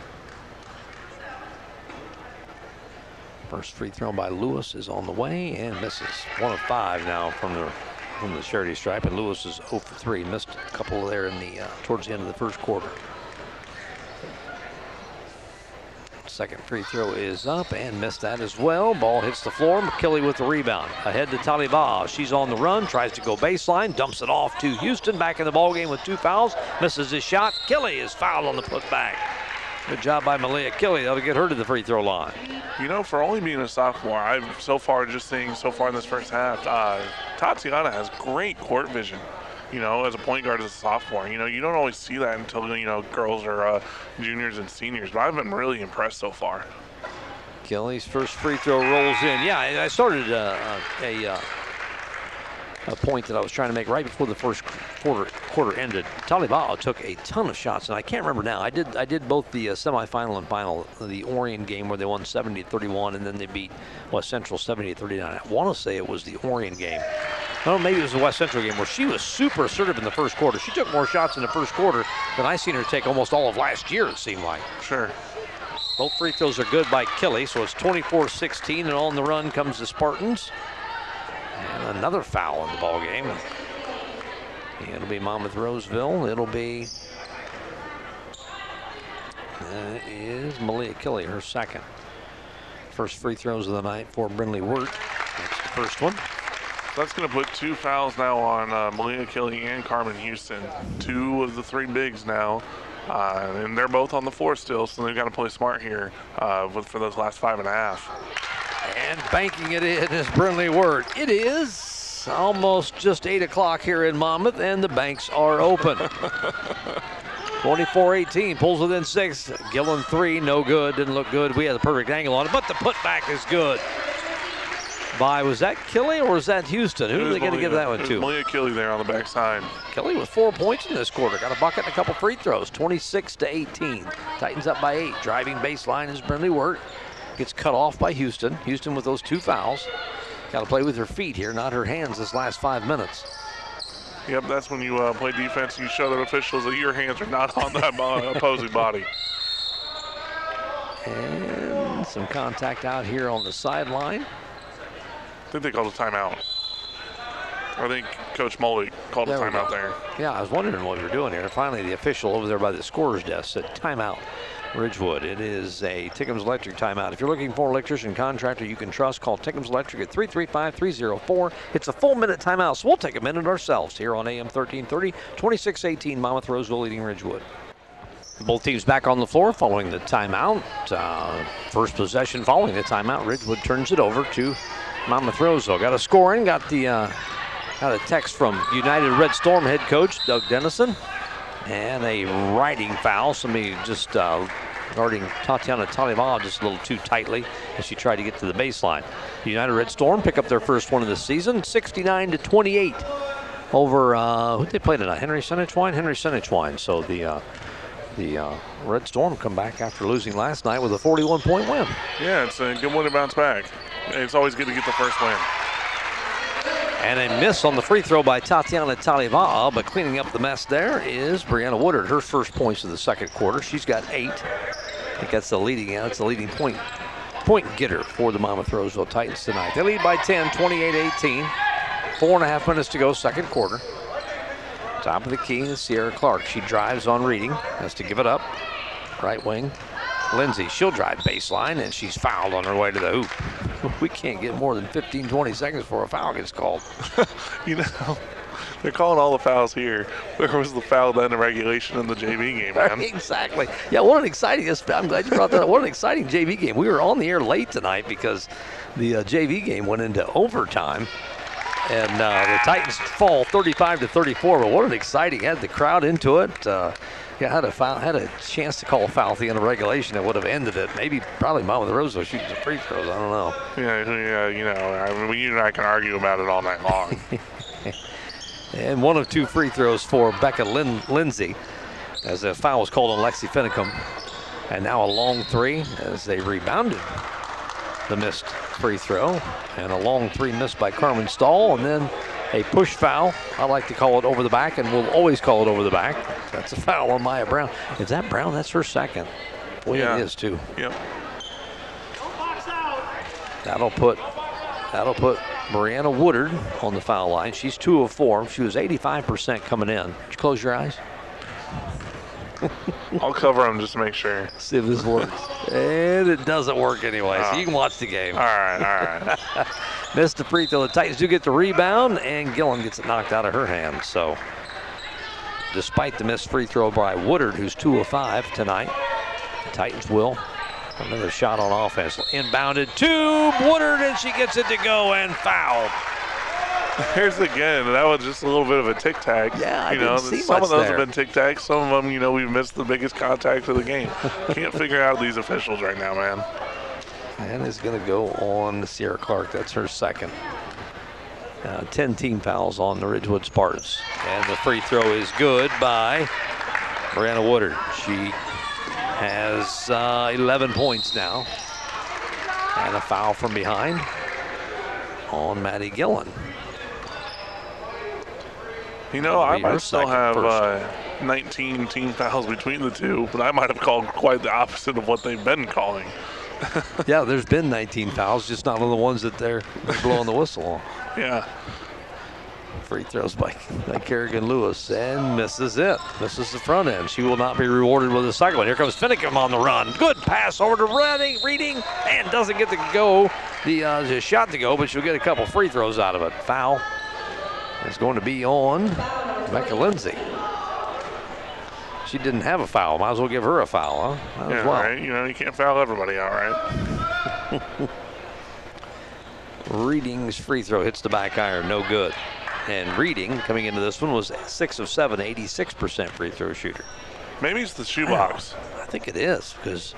First free throw by Lewis is on the way and misses. One of five now from the from the charity stripe, and Lewis is 0 for 3. Missed a couple there in the uh, towards the end of the first quarter. Second free throw is up and missed that as well. Ball hits the floor. McKilly with the rebound. Ahead to Taliba. She's on the run, tries to go baseline, dumps it off to Houston. Back in the ball game with two fouls. Misses his shot. Kelly is fouled on the putback. Good job by Malia Kelly. That'll get her to the free throw line. You know, for only being a sophomore, I've so far just seeing so far in this first half, uh, Tatiana has great court vision. You know, as a point guard as a sophomore, you know, you don't always see that until you know girls are uh, juniors and seniors. But I've been really impressed so far. Kelly's first free throw rolls in. Yeah, I started uh, a, uh, a point that I was trying to make right before the first quarter quarter ended. Talibao took a ton of shots, and I can't remember now. I did I did both the uh, semifinal and final, the Orion game where they won 70-31, and then they beat West Central 70-39. I want to say it was the Orion game. No, maybe it was the West Central game where she was super assertive in the first quarter. She took more shots in the first quarter than I seen her take almost all of last year. It seemed like. Sure. Both free throws are good by Kelly, so it's 24-16, and on the run comes the Spartans. And another foul in the ball game. It'll be Monmouth Roseville. It'll be that is is Malia Kelly, her second. First free throws of the night for Brinley Wirt. That's the first one. So that's going to put two fouls now on uh, Malia Kelly and Carmen Houston. Two of the three bigs now. Uh, and they're both on the floor still, so they've got to play smart here uh, with, for those last five and a half. And banking it in is Brinley Wirt. It is almost just 8 o'clock here in Monmouth, and the banks are open. 24-18, pulls within six. Gillen three, no good, didn't look good. We had the perfect angle on it, but the putback is good. By, was that Kelly or was that Houston? Who are they going to give that one to? Malia Kelly there on the backside. Kelly with four points in this quarter. Got a bucket and a couple free throws. 26 to 18. Titans up by eight. Driving baseline is Brinley Wirt. Gets cut off by Houston. Houston with those two fouls. Got to play with her feet here, not her hands this last five minutes. Yep, that's when you uh, play defense. and You show the officials that your hands are not on that uh, opposing body. And some contact out here on the sideline. I think they called a timeout. I think Coach Molly called a timeout there. Yeah, I was wondering what we were doing here. Finally, the official over there by the scorer's desk said timeout. Ridgewood. It is a Tinkham's Electric timeout. If you're looking for an electrician contractor you can trust, call Tinkham's Electric at 335-304. It's a full minute timeout, so we'll take a minute ourselves here on AM 1330, 2618 Monmouth Roseville leading Ridgewood. Both teams back on the floor following the timeout. Uh, first possession following the timeout. Ridgewood turns it over to Monmouth Roseville. Got a scoring. Got the uh, got a text from United Red Storm head coach Doug Dennison, and a riding foul. Somebody just uh, guarding Tatiana Talival just a little too tightly as she tried to get to the baseline. United Red Storm pick up their first one of the season, 69 to 28 over uh, who they play tonight? Henry Senachwine. Henry Senachwine. So the uh, the uh, Red Storm come back after losing last night with a 41 point win. Yeah, it's a good one to bounce back. It's always good to get the first win. And a miss on the free throw by Tatiana Taliva'a, but cleaning up the mess there is Brianna Woodard. Her first points of the second quarter. She's got eight. I think that's the leading. That's the leading point point getter for the Monmouth Roseville Titans tonight. They lead by 10, 28-18. Four and a half minutes to go, second quarter. Top of the key is Sierra Clark. She drives on reading, has to give it up. Right wing, Lindsay. She'll drive baseline, and she's fouled on her way to the hoop. We can't get more than 15, 20 seconds before a foul gets called. You know, they're calling all the fouls here. Where was the foul then in regulation in the JV game, man? exactly. Yeah, what an exciting. I'm glad you brought that up. What an exciting JV game. We were on the air late tonight because the uh, JV game went into overtime. And uh, the Titans fall 35 to 34. But what an exciting! Had the crowd into it. Uh, yeah, had a foul, had a chance to call a foul at the end of regulation that would have ended it. Maybe, probably Monmouth Roseville shooting some free throws. I don't know. Yeah, yeah, you know, I mean, you and I can argue about it all night long. And one of two free throws for Becca Lin- Lindsay as a foul was called on Lexi Finicum. And now a long three as they rebounded the missed free throw. And a long three missed by Carmen Stahl. And then a push foul. I like to call it over the back, and we'll always call it over the back. That's a foul on Maya Brown. Is that Brown? That's her second. Boy, Yeah. it is too. yep. That'll put that'll put Brianna Woodard on the foul line. She's two of four. She was 85% coming in. Did you close your eyes? I'll cover them just to make sure. See if this works. and it doesn't work anyway, so you ah. can watch the game. All right, all right. Missed the free throw. The Titans do get the rebound, and Gillen gets it knocked out of her hand. So, despite the missed free throw by Woodard, who's two of five tonight, the Titans will. Another shot on offense. Inbounded to Woodard, and she gets it to go and fouled. Here's again. That was just a little bit of a tic tac. Yeah, I you know, didn't see some much of those there. have been tic tacs. Some of them, you know, we've missed the biggest contact of the game. Can't figure out these officials right now, man. And is going to go on Sierra Clark. That's her second. Uh, 10 team fouls on the Ridgewood Spartans. And the free throw is good by Brianna Woodard. She has uh, 11 points now. And a foul from behind on Maddie Gillen. You know, I might still have uh, 19 team fouls between the two, but I might have called quite the opposite of what they've been calling. yeah, there's been 19 fouls, just not on the ones that they're blowing the whistle on. Yeah. Free throws by, by Kerrigan Lewis and misses it. Misses the front end. She will not be rewarded with a second one. Here comes Finicum on the run. Good pass over to Reading, Reading, and doesn't get to go. The, uh, the shot to go, but she'll get a couple free throws out of it. Foul is going to be on Becca Lindsay. She didn't have a foul. Might as well give her a foul, huh? Might Yeah, as well. right. You know, you can't foul everybody, all right. Reading's free throw hits the back iron, no good. And Reading coming into this one was six of seven, 86% free throw shooter. Maybe it's the shoebox. I think it is because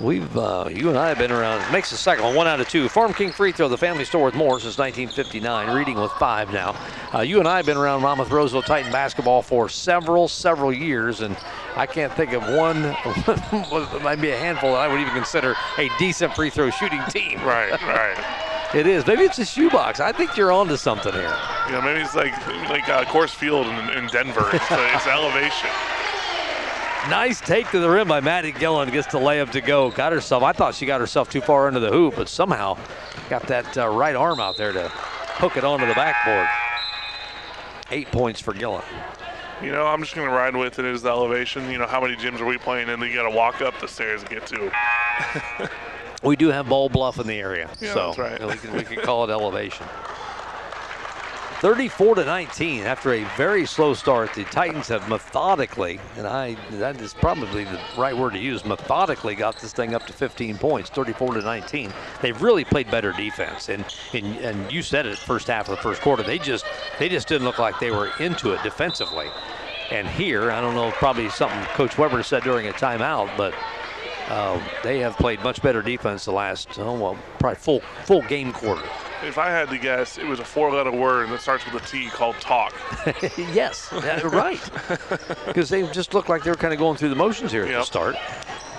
we've uh, you and I have been around. Makes the second one, one out of two. Farm King free throw, the family store with more since 1959. Reading with five now. Uh, you and I have been around Monmouth Roseville Titan basketball for several, several years, and I can't think of one. might be a handful that I would even consider a decent free throw shooting team. Right, right. It is. Maybe it's a shoebox. I think you're onto something here. Know, maybe it's like like uh, Coors Field in, in Denver. It's, the, it's elevation. Nice take to the rim by Maddie Gillen. Gets the layup to go. Got herself. I thought she got herself too far under the hoop, but somehow got that uh, right arm out there to hook it onto the backboard. Eight points for Gillen. You know, I'm just gonna ride with it as the elevation. You know, how many gyms are we playing in? You got to walk up the stairs to get to. We do have Bald Bluff in the area, Yeah, so that's right. we can we can call it elevation. 34 to 19 after a very slow start. The Titans have methodically, and I that is probably the right word to use, methodically got this thing up to 15 points, 34 to 19. They've really played better defense, and and, and you said it first half of the first quarter. They just they just didn't look like they were into it defensively. And here, I don't know, probably something Coach Weber said during a timeout, but uh, they have played much better defense the last, oh, well, probably full full game quarter. If I had to guess, it was a four-letter word that starts with a T called talk. yes, right. Because they just looked like they were kind of going through the motions here at the start.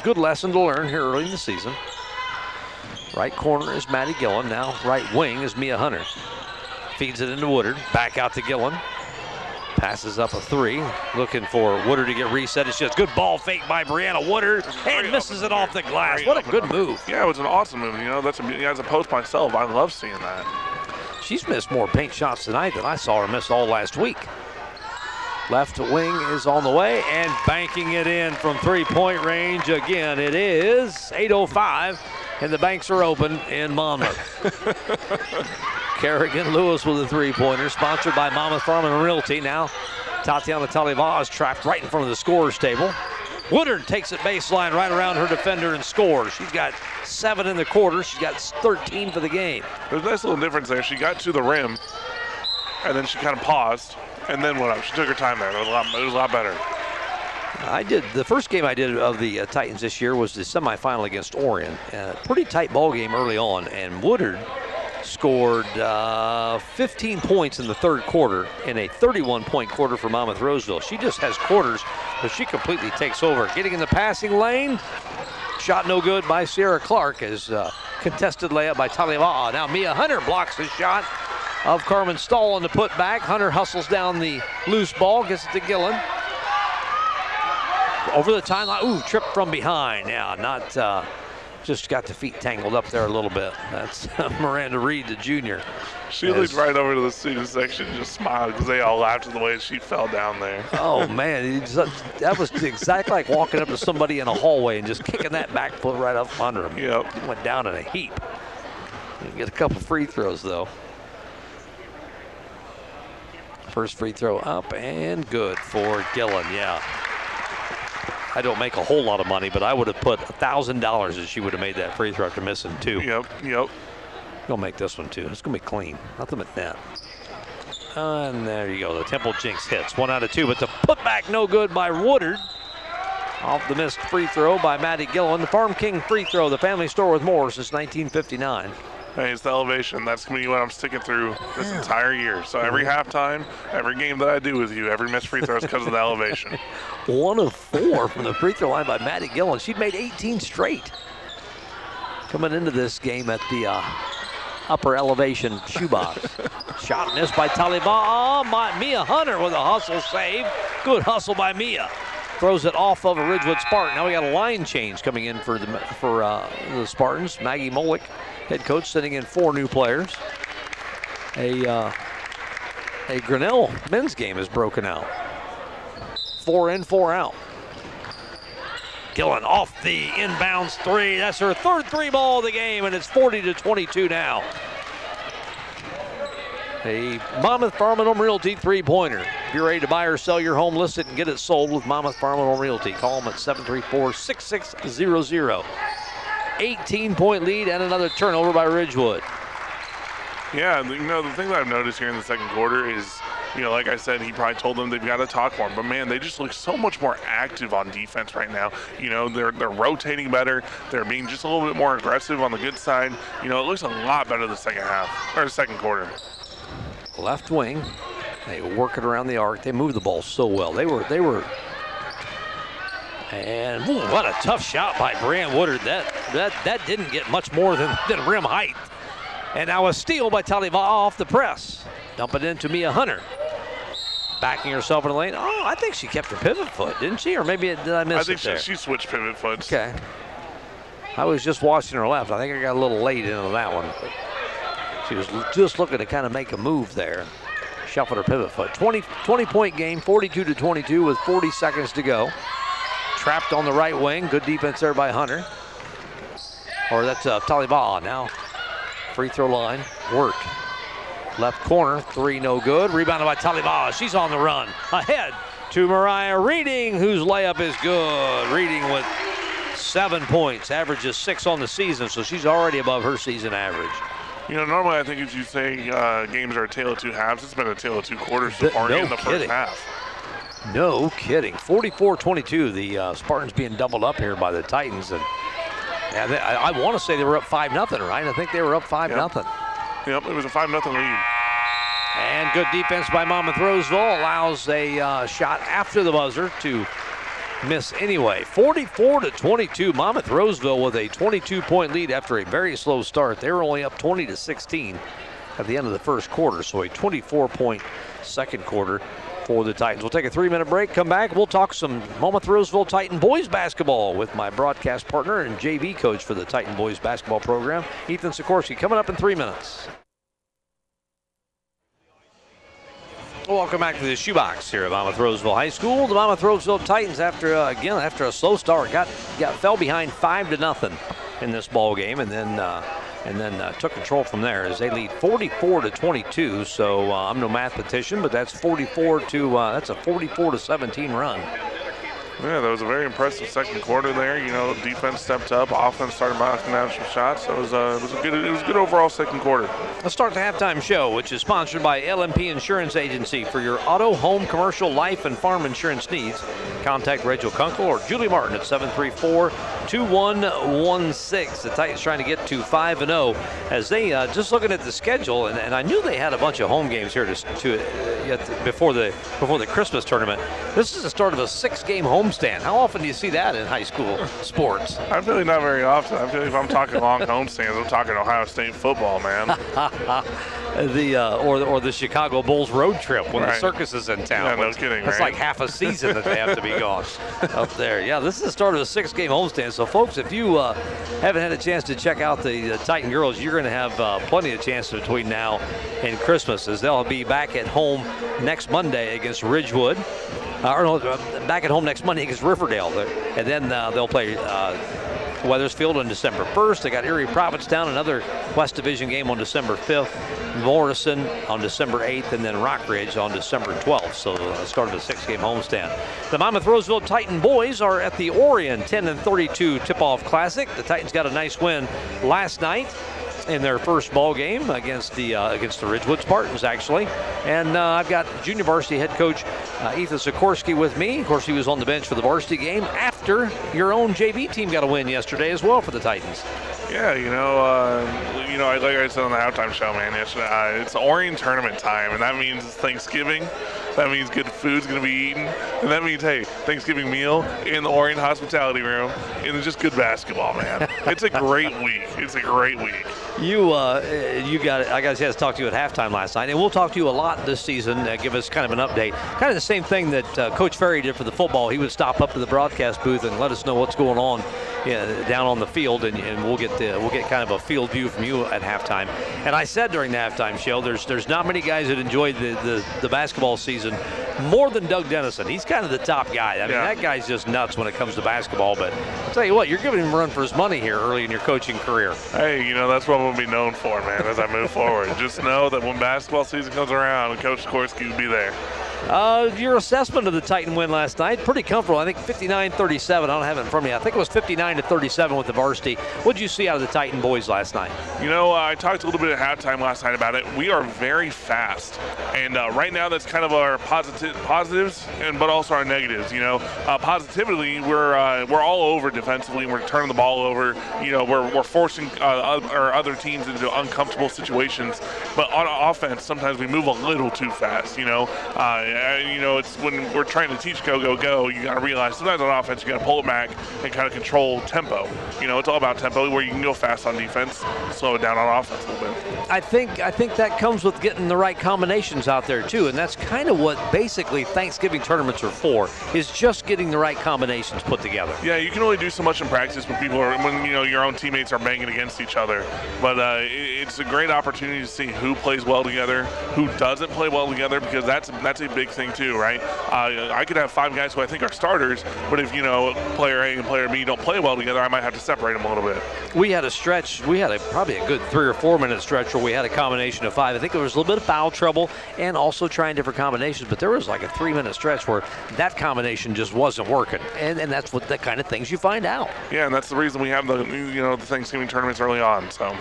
Good lesson to learn here early in the season. Right corner is Maddie Gillen. Now right wing is Mia Hunter. Feeds it into Woodard. Back out to Gillen. Passes up a three. Looking for Woodard to get reset. It's just good ball fake by Brianna Woodard and misses it off the glass. What a good move. Yeah, it was an awesome move. You know, that's a, as a post myself, I love seeing that. She's missed more paint shots tonight than I saw her miss all last week. Left wing is on the way and banking it in from three-point range again. It is 8:05, and the banks are open in Monmouth. Kerrigan Lewis with a three-pointer, sponsored by Monmouth Farm and Realty. Now, Tatiana Taliba is trapped right in front of the scorer's table. Woodard takes it baseline right around her defender and scores. She's got seven in the quarter. She's got 13 for the game. There's a nice little difference there. She got to the rim, and then she kind of paused, and then went up. She took her time there. It was a lot, it was a lot better. I did the first game I did of the uh, Titans this year was the semifinal against Orion. Uh, pretty tight ball game early on, and Woodard scored uh, 15 points in the third quarter in a 31-point quarter for Monmouth Roseville. She just has quarters, but she completely takes over. Getting in the passing lane, shot no good by Sierra Clark as uh, contested layup by Taliba'a. Now Mia Hunter blocks the shot of Carmen Stahl on the putback. Hunter hustles down the loose ball, gets it to Gillen over the timeline. Ooh, trip from behind. Yeah, not uh, just got the feet tangled up there a little bit. That's Miranda Reed, the junior. She looked right over to the student section and just smiled because they all laughed at the way she fell down there. Oh man, that was exactly like walking up to somebody in a hallway and just kicking that back foot right up under him. Yep. Went down in a heap. Didn't Get a couple free throws though. First free throw up and good for Gillen. Yeah. I don't make a whole lot of money, but I would have put a thousand dollars if she would have made that free throw after missing two. Yep, yep. Gonna make this one too. It's gonna be clean. Nothing but net. And there you go. The Temple Jinx hits. One out of two, but the putback no good by Woodard. Off the missed free throw by Maddie Gillen. The Farm King free throw. The family store with more since 1959. Hey, it's the elevation. That's gonna be what I'm sticking through this entire year. So every halftime, every game that I do with you, every missed free throw is because of the elevation. One of four from the free throw line by Maddie Gillen. She'd made 18 straight. Coming into this game at the uh, upper elevation shoebox. Shot missed by Taliban. Oh, my, Mia Hunter with a hustle save. Good hustle by Mia. Throws it off of a Ridgewood Spartan. Now we got a line change coming in for the for uh, the Spartans. Maggie Molick, head coach, sending in four new players. A uh, a Grinnell men's game is broken out. Four in, four out. Gillen off the inbounds three. That's her third three ball of the game, and it's 40 to 22 now. A Monmouth Farm and Home Realty three-pointer. If you're ready to buy or sell your home, list it and get it sold with Monmouth Farm and Home Realty. Call them at 734-6600. 18-point lead and another turnover by Ridgewood. Yeah, you know, the thing that I've noticed here in the second quarter is, you know, like I said, he probably told them they've got to talk more. But man, they just look so much more active on defense right now. You know, they're they're rotating better. They're being just a little bit more aggressive on the good side. You know, it looks a lot better the second half or the second quarter. Left wing, they work it around the arc. They move the ball so well. They were they were. And ooh, what a tough shot by Brian Woodard. That that that didn't get much more than, than rim height. And now a steal by Taliba off the press. Dump it into Mia Hunter. Backing herself in the lane. Oh, I think she kept her pivot foot, didn't she? Or maybe it, did I miss I it think there? she, she switched pivot foot. Okay. I was just watching her left. I think I got a little late into that one. She was just looking to kind of make a move there. Shuffled her pivot foot. 20, 20 point game, 42 to 22 with 40 seconds to go. Trapped on the right wing. Good defense there by Hunter. Or that's uh, Taliban now. Free throw line. Worked. Left corner, three no good. Rebounded by Taliban. She's on the run. Ahead to Mariah Reading, whose layup is good. Reading with seven points, averages six on the season, so she's already above her season average. You know, normally I think if you say uh, games are a tale of two halves, it's been a tale of two quarters so far no in the kidding. first half. No kidding. 44-22. The uh, Spartans being doubled up here by the Titans, and they, I, I want to say they were up five nothing, right? I think they were up five Yep. nothing. Yep, it was a 5 0 lead. And good defense by Monmouth Roseville allows a uh, shot after the buzzer to miss anyway. 44 to 22. Monmouth Roseville with a 22 point lead after a very slow start. They were only up 20 to 16 at the end of the first quarter, so a 24 point second quarter for the Titans. We'll take a three minute break, come back. We'll talk some Monmouth Roseville Titan boys basketball with my broadcast partner and JV coach for the Titan boys basketball program, Ethan Sikorsky, coming up in three minutes. Welcome back to the shoebox here at Monmouth Roseville High School. The Monmouth Roseville Titans, after uh, again after a slow start, got got fell behind five to nothing in this ball game, and then uh, and then uh, took control from there as they lead 44 to 22. So uh, I'm no mathematician, but that's 44 to uh, that's a 44 to 17 run. Yeah, that was a very impressive second quarter there. You know, defense stepped up, offense started knocking down some shots. So it was, uh, it was a good, it was a good overall second quarter. Let's start the halftime show, which is sponsored by LMP Insurance Agency. For your auto, home, commercial, life, and farm insurance needs, contact Rachel Kunkel or Julie Martin at 734 2116. The Titans trying to get to 5 and 0 as they uh, just looking at the schedule, and, and I knew they had a bunch of home games here to, to uh, before the before the Christmas tournament. This is the start of a six-game homestand. How often do you see that in high school sports? I'm like not very often. I feel like if I'm talking long homestands, I'm talking Ohio State football, man. the uh, or or the Chicago Bulls road trip when the circus is in town. Yeah, no kidding, That's right? like half a season that they have to be gone up there. Yeah, this is the start of a six-game homestand. So, folks, if you uh, haven't had a chance to check out the uh, Titan girls, you're going to have uh, plenty of chances between now and Christmas, as they'll be back at home next Monday against Ridgewood. Uh, or no, uh, back at home next Monday against Riverdale, and then uh, they'll play. Uh, Wethersfield on December 1st. They got Erie Prophetstown, another West Division game on December 5th. Morrison on December 8th, and then Rockridge on December 12th. So the start of a six-game homestand. The Monmouth Roseville Titan boys are at the Orion 10 and 32 Tip-Off Classic. The Titans got a nice win last night in their first ball game against the uh, against the Ridgewood Spartans, actually. And uh, I've got junior varsity head coach uh, Ethan Sikorsky with me. Of course, he was on the bench for the varsity game after your own JV team got a win yesterday as well for the Titans. Yeah, you know, uh, you know, like I said on the halftime show, man, it's, uh, it's Orion tournament time, and that means it's Thanksgiving. That means good food's gonna be eaten, and that means hey, Thanksgiving meal in the Orion hospitality room, and it's just good basketball, man. it's a great week. It's a great week. You, uh, you got. I got a chance to talk to you at halftime last night, and we'll talk to you a lot this season. Uh, give us kind of an update, kind of the same thing that uh, Coach Ferry did for the football. He would stop up to the broadcast booth and let us know what's going on yeah, down on the field, and, and we'll get the, we'll get kind of a field view from you at halftime. And I said during the halftime show, there's there's not many guys that enjoy the, the, the basketball season more than Doug Dennison. He's kind of the top guy. I mean, Yeah. that guy's just nuts when it comes to basketball. But I'll tell you what, you're giving him a run for his money here early in your coaching career. Hey, you know, that's what I'm going to be known for, man, as I move forward. Just know that when basketball season comes around, Coach Sikorsky will be there. Uh, your assessment of the Titan win last night, pretty comfortable. I think 59-37. I don't have it in front of me. I think it was 59 to 37 with the varsity. What did you see out of the Titan boys last night? You know, uh, I talked a little bit at halftime last night about it. We are very fast, and uh, right now that's kind of our positive positives, and but also our negatives. You know, uh, positively we're uh, we're all over defensively. We're turning the ball over. You know, we're, we're forcing our other teams into uncomfortable situations. But on offense, sometimes we move a little too fast. You know, and, you know it's when we're trying to teach go go go. You got to realize sometimes on offense you got to pull it back and kind of control tempo. You know, it's all about tempo where you can go fast on defense, slow it down on offense a little bit. I think I think that comes with getting the right combinations out there too, and that's kind of what basically Thanksgiving tournaments are for. Is just getting the right combinations put together. Yeah, you can only do so much in practice when people are when you know your own teammates are banging against each other. But uh, it, it's a great opportunity to see who plays well together, who doesn't play well together, because that's that's a big thing too, right? Uh, I could have five guys who I think are starters, but if you know player A and player B don't play well together, I might have to separate them a little bit. We had a stretch. We had a probably a good three or four minute stretch where we had a combination of five. I think there was a little bit of foul trouble and also trying different combinations. But there was like a three minute stretch where that combination just wasn't working, and and that's what the kind of things you find out. Yeah, and that's the reason we have the you know the Thanksgiving tournaments early on. So.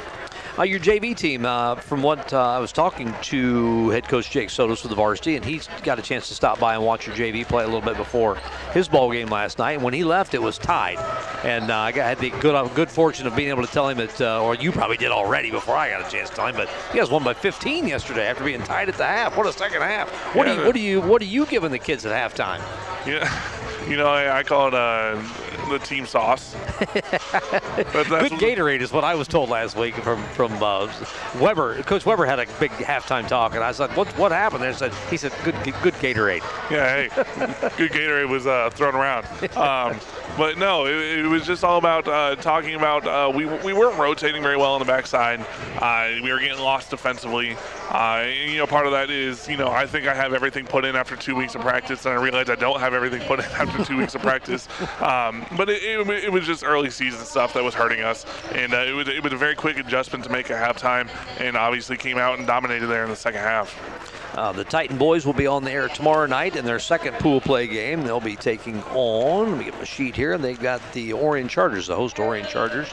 Uh, your JV team, uh, from what uh, I was talking to head coach Jake Sotos with the varsity, and he's got a chance to stop by and watch your JV play a little bit before his ball game last night. And when he left, it was tied, and uh, I got, had the good uh, good fortune of being able to tell him that, uh, or you probably did already before I got a chance to tell him. But you guys won by 15 yesterday after being tied at the half. What a second half! What Yeah, do you what do you what are you giving the kids at halftime? Yeah, you know, I, I call it uh, the team sauce. Good Gatorade is what I was told last week from from uh, Weber. Coach Weber had a big halftime talk, and I said, "What what happened?" there?" said he said, "Good good Gatorade." Yeah, hey, good Gatorade was uh, thrown around. Um, but no, it, it was just all about uh, talking about uh, we, we weren't rotating very well on the backside. Uh, we were getting lost defensively. Uh, and, you know, part of that is, you know, I think I have everything put in after two weeks of practice, and I realize I don't have everything put in after two weeks of practice. Um, but it, it, it was just early season stuff that was hurting us, and uh, it, was, it was a very quick adjustment to make at halftime, and obviously came out and dominated there in the second half. Uh, the Titan boys will be on the air tomorrow night in their second pool play game. They'll be taking on, let me get my sheet here, they've got the Orion Chargers, the host Orion Chargers,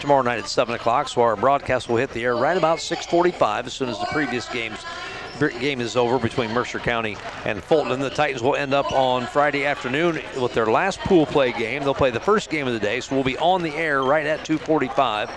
tomorrow night at 7 o'clock. So our broadcast will hit the air right about 645 as soon as the previous games game is over between Mercer County and Fulton. And the Titans will end up on Friday afternoon with their last pool play game. They'll play the first game of the day, so we'll be on the air right at 245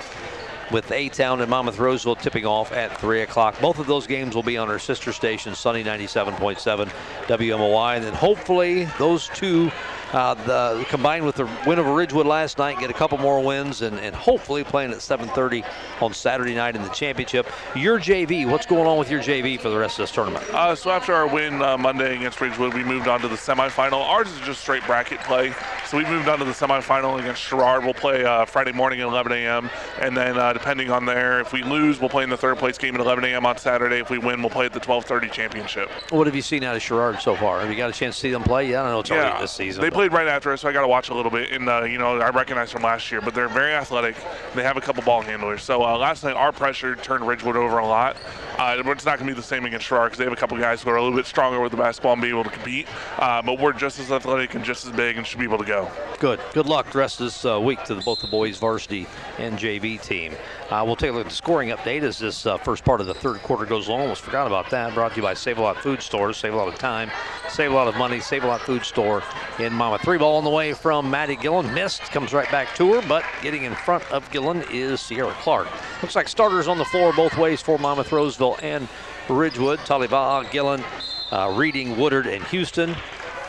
with A-Town and Monmouth Roseville tipping off at 3 o'clock. Both of those games will be on our sister station, Sunny 97.7 WMOI. And then hopefully those two, uh, the combined with the win over Ridgewood last night, get a couple more wins and, and hopefully playing at 7.30 on Saturday night in the championship. Your JV, what's going on with your JV for the rest of this tournament? Uh, so after our win uh, Monday against Ridgewood, we moved on to the semifinal. Ours is just straight bracket play. So we moved on to the semifinal against Sherrard. We'll play uh, Friday morning at 11 a.m. And then uh, depending on there, if we lose, we'll play in the third place game at 11 a.m. on Saturday. If we win, we'll play at the 12:30 championship. What have you seen out of Sherrard so far? Have you got a chance to see them play? Yeah, I don't know. It's early this season. Played right after us, so I got to watch a little bit. And uh, you know, I recognize from last year, but they're very athletic. They have a couple ball handlers. So uh, last night, our pressure turned Ridgewood over a lot. Uh, it's not going to be the same against Sherrard because they have a couple guys who are a little bit stronger with the basketball and be able to compete. Uh, but we're just as athletic and just as big and should be able to go. Good. Good luck the rest of this uh, week to the, both the boys varsity and JV team. Uh, we'll take a look at the scoring update as this uh, first part of the third quarter goes along. Almost forgot about that. Brought to you by Save a Lot Food Stores. Save a lot of time, save a lot of money. Save a Lot Food Store in Mama. Three ball on the way from Maddie Gillen. Missed. Comes right back to her, but getting in front of Gillen is Sierra Clark. Looks like starters on the floor both ways for Monmouth Roseville and Ridgewood. Talibaha, Gillen, uh, Reading, Woodard, and Houston.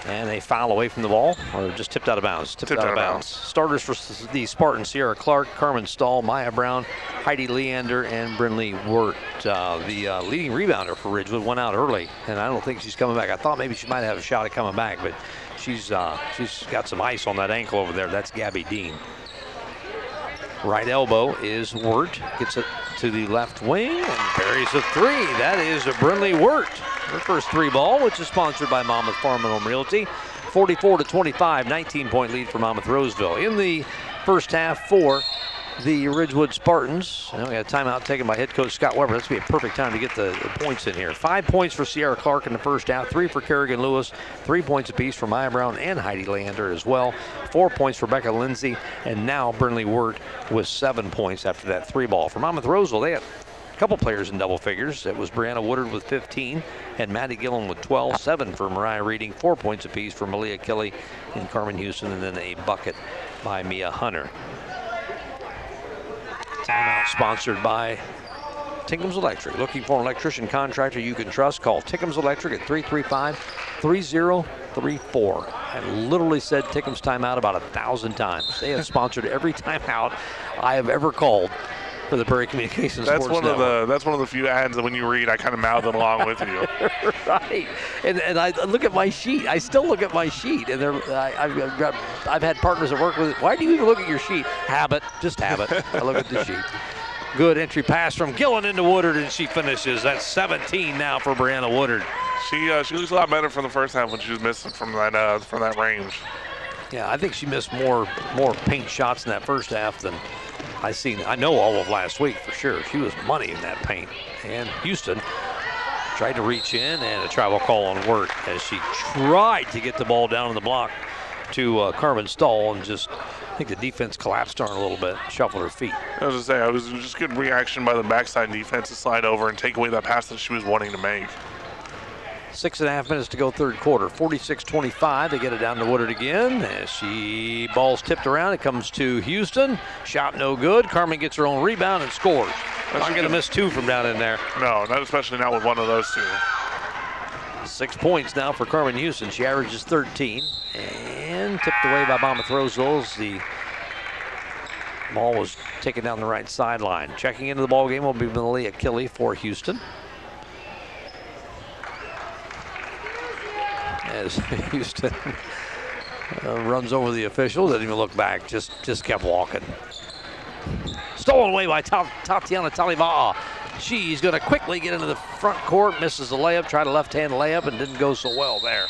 And a foul away from the ball, or just tipped out of bounds. Tipped, out, of bounds. Starters for the Spartans: Sierra Clark, Carmen Stahl, Maya Brown, Heidi Leander, and Brinley Wirt. Uh, the uh, leading rebounder for Ridgewood went out early, and I don't think she's coming back. I thought maybe she might have a shot at coming back, but she's uh, she's got some ice on that ankle over there. That's Gabby Dean. Right elbow is Wirt. Gets it to the left wing and buries a three. That is a Brinley Wirt. Her first three ball, which is sponsored by Monmouth Farm and Home Realty. 44 to 25, 19 point lead for Monmouth Roseville. In the first half for the Ridgewood Spartans. We got a timeout taken by head coach Scott Weber. That's be a perfect time to get the, the, points in here. Five points for Sierra Clark in the first half, three for Kerrigan Lewis, three points apiece for Maya Brown and Heidi Leander as well. Four points for Becca Lindsay, and now Brinley Wirt with seven points after that three ball. For Monmouth Roseville, they had a couple players in double figures. It was Brianna Woodard with 15 and Maddie Gillen with 12. Seven for Mariah Reading, four points apiece for Malia Kelly and Carmen Houston, and then a bucket by Mia Hunter. Timeout sponsored by Tinkham's Electric. Looking for an electrician contractor you can trust? Call Tinkham's Electric at 335 3034. I literally said Tickham's timeout about a thousand times. They have sponsored every timeout I have ever called for the Prairie Communications that's Sports one Network. of the that's one of the few ads that when you read, I kind of mouth it along with you. right, and and I look at my sheet. I still look at my sheet, and there I, have got I've had partners that work with. It. Why do you even look at your sheet? Habit, just habit. I look at the sheet. Good entry pass from Gillen into Woodard, and she finishes. That's 17 now for Brianna Woodard. She uh, she looks a lot better from the first half when she was missing from that uh, from that range. Yeah, I think she missed more more paint shots in that first half than I seen. I know all of last week for sure. She was money in that paint. And Houston tried to reach in and a travel call on Wirt as she tried to get the ball down in the block to uh, Carmen Stahl and just I think the defense collapsed on her a little bit, shuffled her feet. I was just saying, it was just good reaction by the backside defense to slide over and take away that pass that she was wanting to make. Six and a half minutes to go, third quarter. 46-25. They get it down to Woodard again. As she ball's tipped around, it comes to Houston. Shot no good. Carmen gets her own rebound and scores. That's not going to miss two from down in there. No, not especially not with one of those two. Six points now for Carmen Houston. She averages 13 and tipped away by Monmouth Roseville. The ball was taken down the right sideline. Checking into the ball game will be Malia Kelly for Houston. As Houston uh, runs over the official. Didn't even look back. Just just kept walking. Stolen away by Tatiana Taliva'a. She's going to quickly get into the front court. Misses the layup. Tried a left-hand layup and didn't go so well there.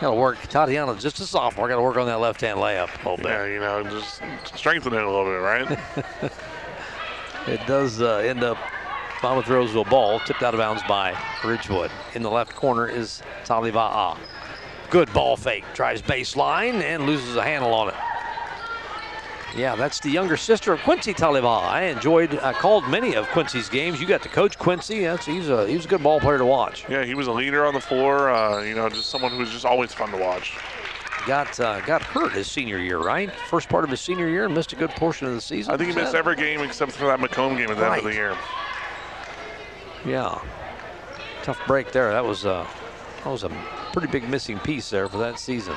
Got to work. Tatiana, just a sophomore, got to work on that left-hand layup a little bit. Yeah, you know, just strengthen it a little bit, right? it does uh, end up Monmouth Roseville ball tipped out of bounds by Ridgewood. In the left corner is Taliva'a. Good ball fake. Tries baseline and loses a handle on it. Yeah, that's the younger sister of Quincy Taliva'a. I enjoyed, I called many of Quincy's games. You got to coach Quincy. That's, he's, a, he's a good ball player to watch. Yeah, he was a leader on the floor. Uh, you know, just someone who was just always fun to watch. Got uh, got hurt his senior year, right? First part of his senior year, and missed a good portion of the season. I think he missed every game except for that Macomb game at the right. end of the year. Yeah, tough break there. That was uh, that was a pretty big missing piece there for that season.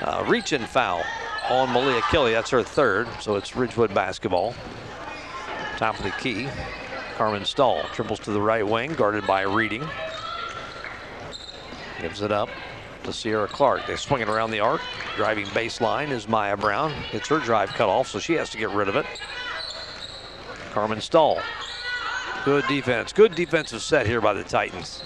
Uh, reach and foul on Malia Kelly. That's her third, so it's Ridgewood basketball. Top of the key. Carmen Stahl triples to the right wing, guarded by Reading. Gives it up to Sierra Clark. They swing it around the arc. Driving baseline is Maya Brown. It's her drive cut off, so she has to get rid of it. Carmen Stahl. Good defense. Good defensive set here by the Titans.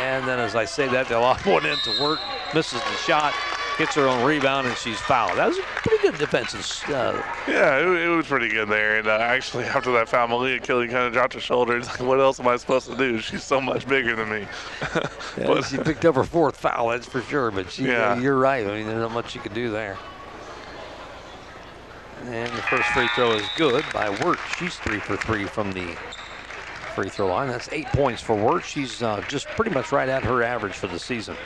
And then as I say that, they'll lob one in to work, misses the shot, gets her own rebound, and she's fouled. That was a pretty good defensive. Uh, yeah, it, it, was pretty good there. And uh, actually, after that foul, Malia Kelly kind of dropped her shoulders. Like, what else am I supposed to do? She's so much bigger than me. yeah, but, she picked up her fourth foul, that's for sure. But she, yeah. you're right. I mean, there's not much you can do there. And the first free throw is good by Wirt. She's three for three from the free throw line. That's eight points for Wirt. She's uh, just pretty much right at her average for the season.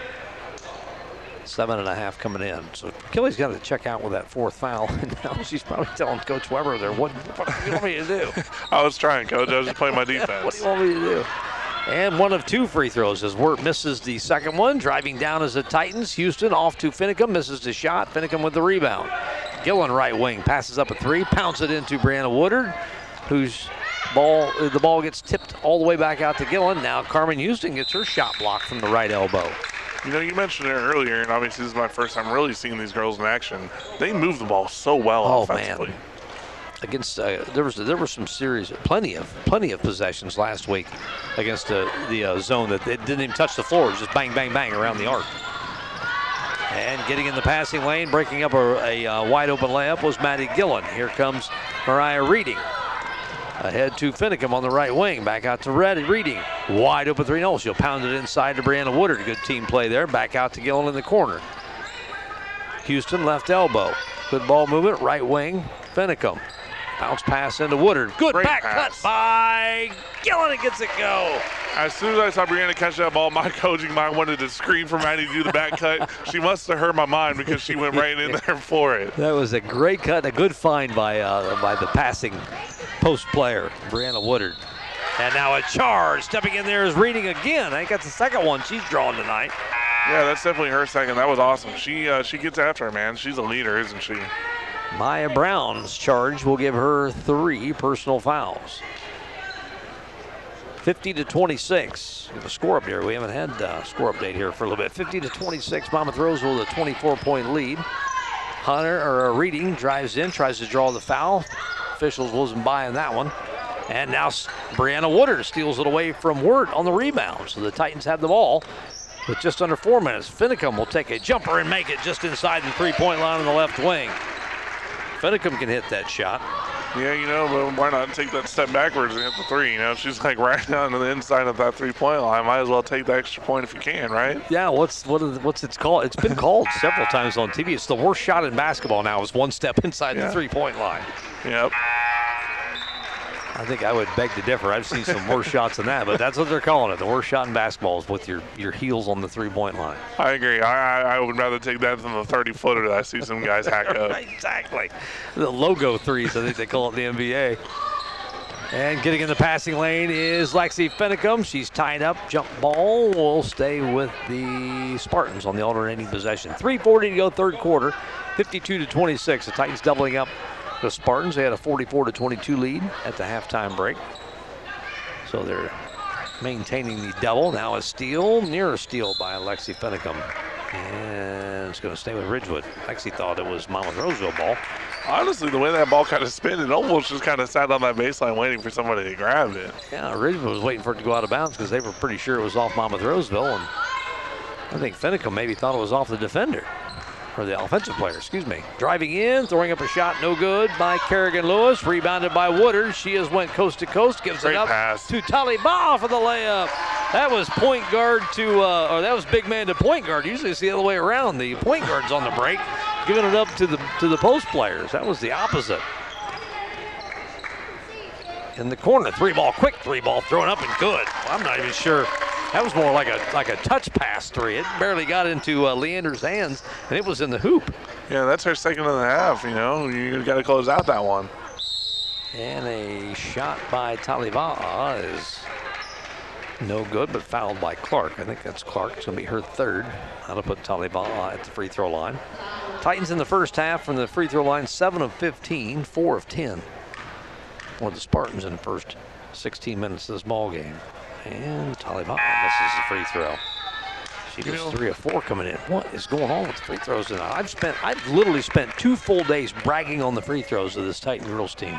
Seven and a half coming in. So Kelly's got to check out with that fourth foul. And now she's probably telling Coach Weber there, what, what do you want me to do? I was trying, Coach. I was just playing my defense. what do you want me to do? And one of two free throws as Wirt misses the second one. Driving down as the Titans. Houston off to Finicum. Misses the shot. Finicum with the rebound. Gillen right wing passes up a three. Pounds it into Brianna Woodard, who's Ball, the ball gets tipped all the way back out to Gillen. Now Carmen Houston gets her shot blocked from the right elbow. You know, you mentioned it earlier, and obviously this is my first time really seeing these girls in action. They move the ball so well oh, offensively. Man. against uh, there was there were some series, plenty of plenty of possessions last week against uh, the uh, zone that it didn't even touch the floor, just bang bang bang around the arc. And getting in the passing lane, breaking up a, a uh, wide open layup was Maddie Gillen. Here comes Mariah Reading. Ahead to Finicum on the right wing. Back out to Red Reading. Wide open 3 0. She'll pound it inside to Brianna Woodard. Good team play there. Back out to Gillen in the corner. Houston left elbow. Good ball movement. Right wing. Finicum. Bounce pass into Woodard. Good Great back pass. cut by Gillen. It gets it go. As soon as I saw Brianna catch that ball, my coaching mind wanted to scream for Maddie to do the back cut. She must have heard my mind because she went right in there for it. That was a great cut a good find by uh, by the passing post player, Brianna Woodard. And now a charge. Stepping in there is Reading again. I think that's the second one she's drawn tonight. Yeah, that's definitely her second. That was awesome. She uh, she gets after her, man. She's a leader, isn't she? Maya Brown's charge will give her three personal fouls. 50 to 26. Give a score up here. We haven't had a score update here for a little bit. 50 to 26. Monmouth Roseville with a 24 point lead. Hunter or uh, Reading drives in, tries to draw the foul. Officials wasn't buying that one. And now Brianna Woodard steals it away from Wirt on the rebound. So the Titans have the ball with just under four minutes. Finicum will take a jumper and make it just inside the three point line on the left wing. Finicum can hit that shot. Yeah, you know, but why not take that step backwards and hit the three? You know, she's like right down to the inside of that three-point line. Might as well take the extra point if you can, right? Yeah, what's what is, what's it's called? It's been called several times on TV. It's the worst shot in basketball now. Is one step inside Yeah. the three-point line. Yep. I think I would beg to differ. I've seen some worse shots than that, but that's what they're calling it. The worst shot in basketball is with your your heels on the three-point line. I agree. I, I would rather take that than the 30-footer that I see some guys hack up. exactly. The logo threes, I think they call it in the NBA. And getting in the passing lane is Lexi Finicum. She's tied up. Jump ball will stay with the Spartans on the alternating possession. 3:40 to go, third quarter. 52 to 26. The Titans doubling up the Spartans. They had a 44 to 22 lead at the halftime break. So they're maintaining the double. Now a steal, near a steal by Alexi Finicum. And it's going to stay with Ridgewood. Lexi thought it was Monmouth Roseville ball. Honestly, the way that ball kind of spin, it almost just kind of sat on that baseline waiting for somebody to grab it. Yeah, Ridgewood was waiting for it to go out of bounds because they were pretty sure it was off Monmouth Roseville. And I think Finicum maybe thought it was off the defender. Or the offensive player, excuse me. Driving in, throwing up a shot, no good by Kerrigan Lewis. Rebounded by Woodard. She has went coast to coast, gives Great it up pass. to Taliba for the layup. That was point guard to, uh, or that was big man to point guard. Usually it's the other way around. The point guard's on the break, giving it up to the to the post players. That was the opposite. In the corner, three ball, quick three ball, thrown up and good. I'm not even sure. That was more like a like a touch pass three. It barely got into uh, Leander's hands, and it was in the hoop. Yeah, that's her second and a half. You know, you got to close out that one. And a shot by Taliba is no good, but fouled by Clark. I think that's Clark. It's going to be her third. That'll put Taliba at the free throw line. Titans in the first half from the free throw line, 7 of 15, 4 of 10. Or the Spartans in the first 16 minutes of this ball game. And Taliba misses the free throw. She You know- three or four coming in. What is going on with the free throws tonight? I've spent, I've literally spent two full days bragging on the free throws of this Titan girls team.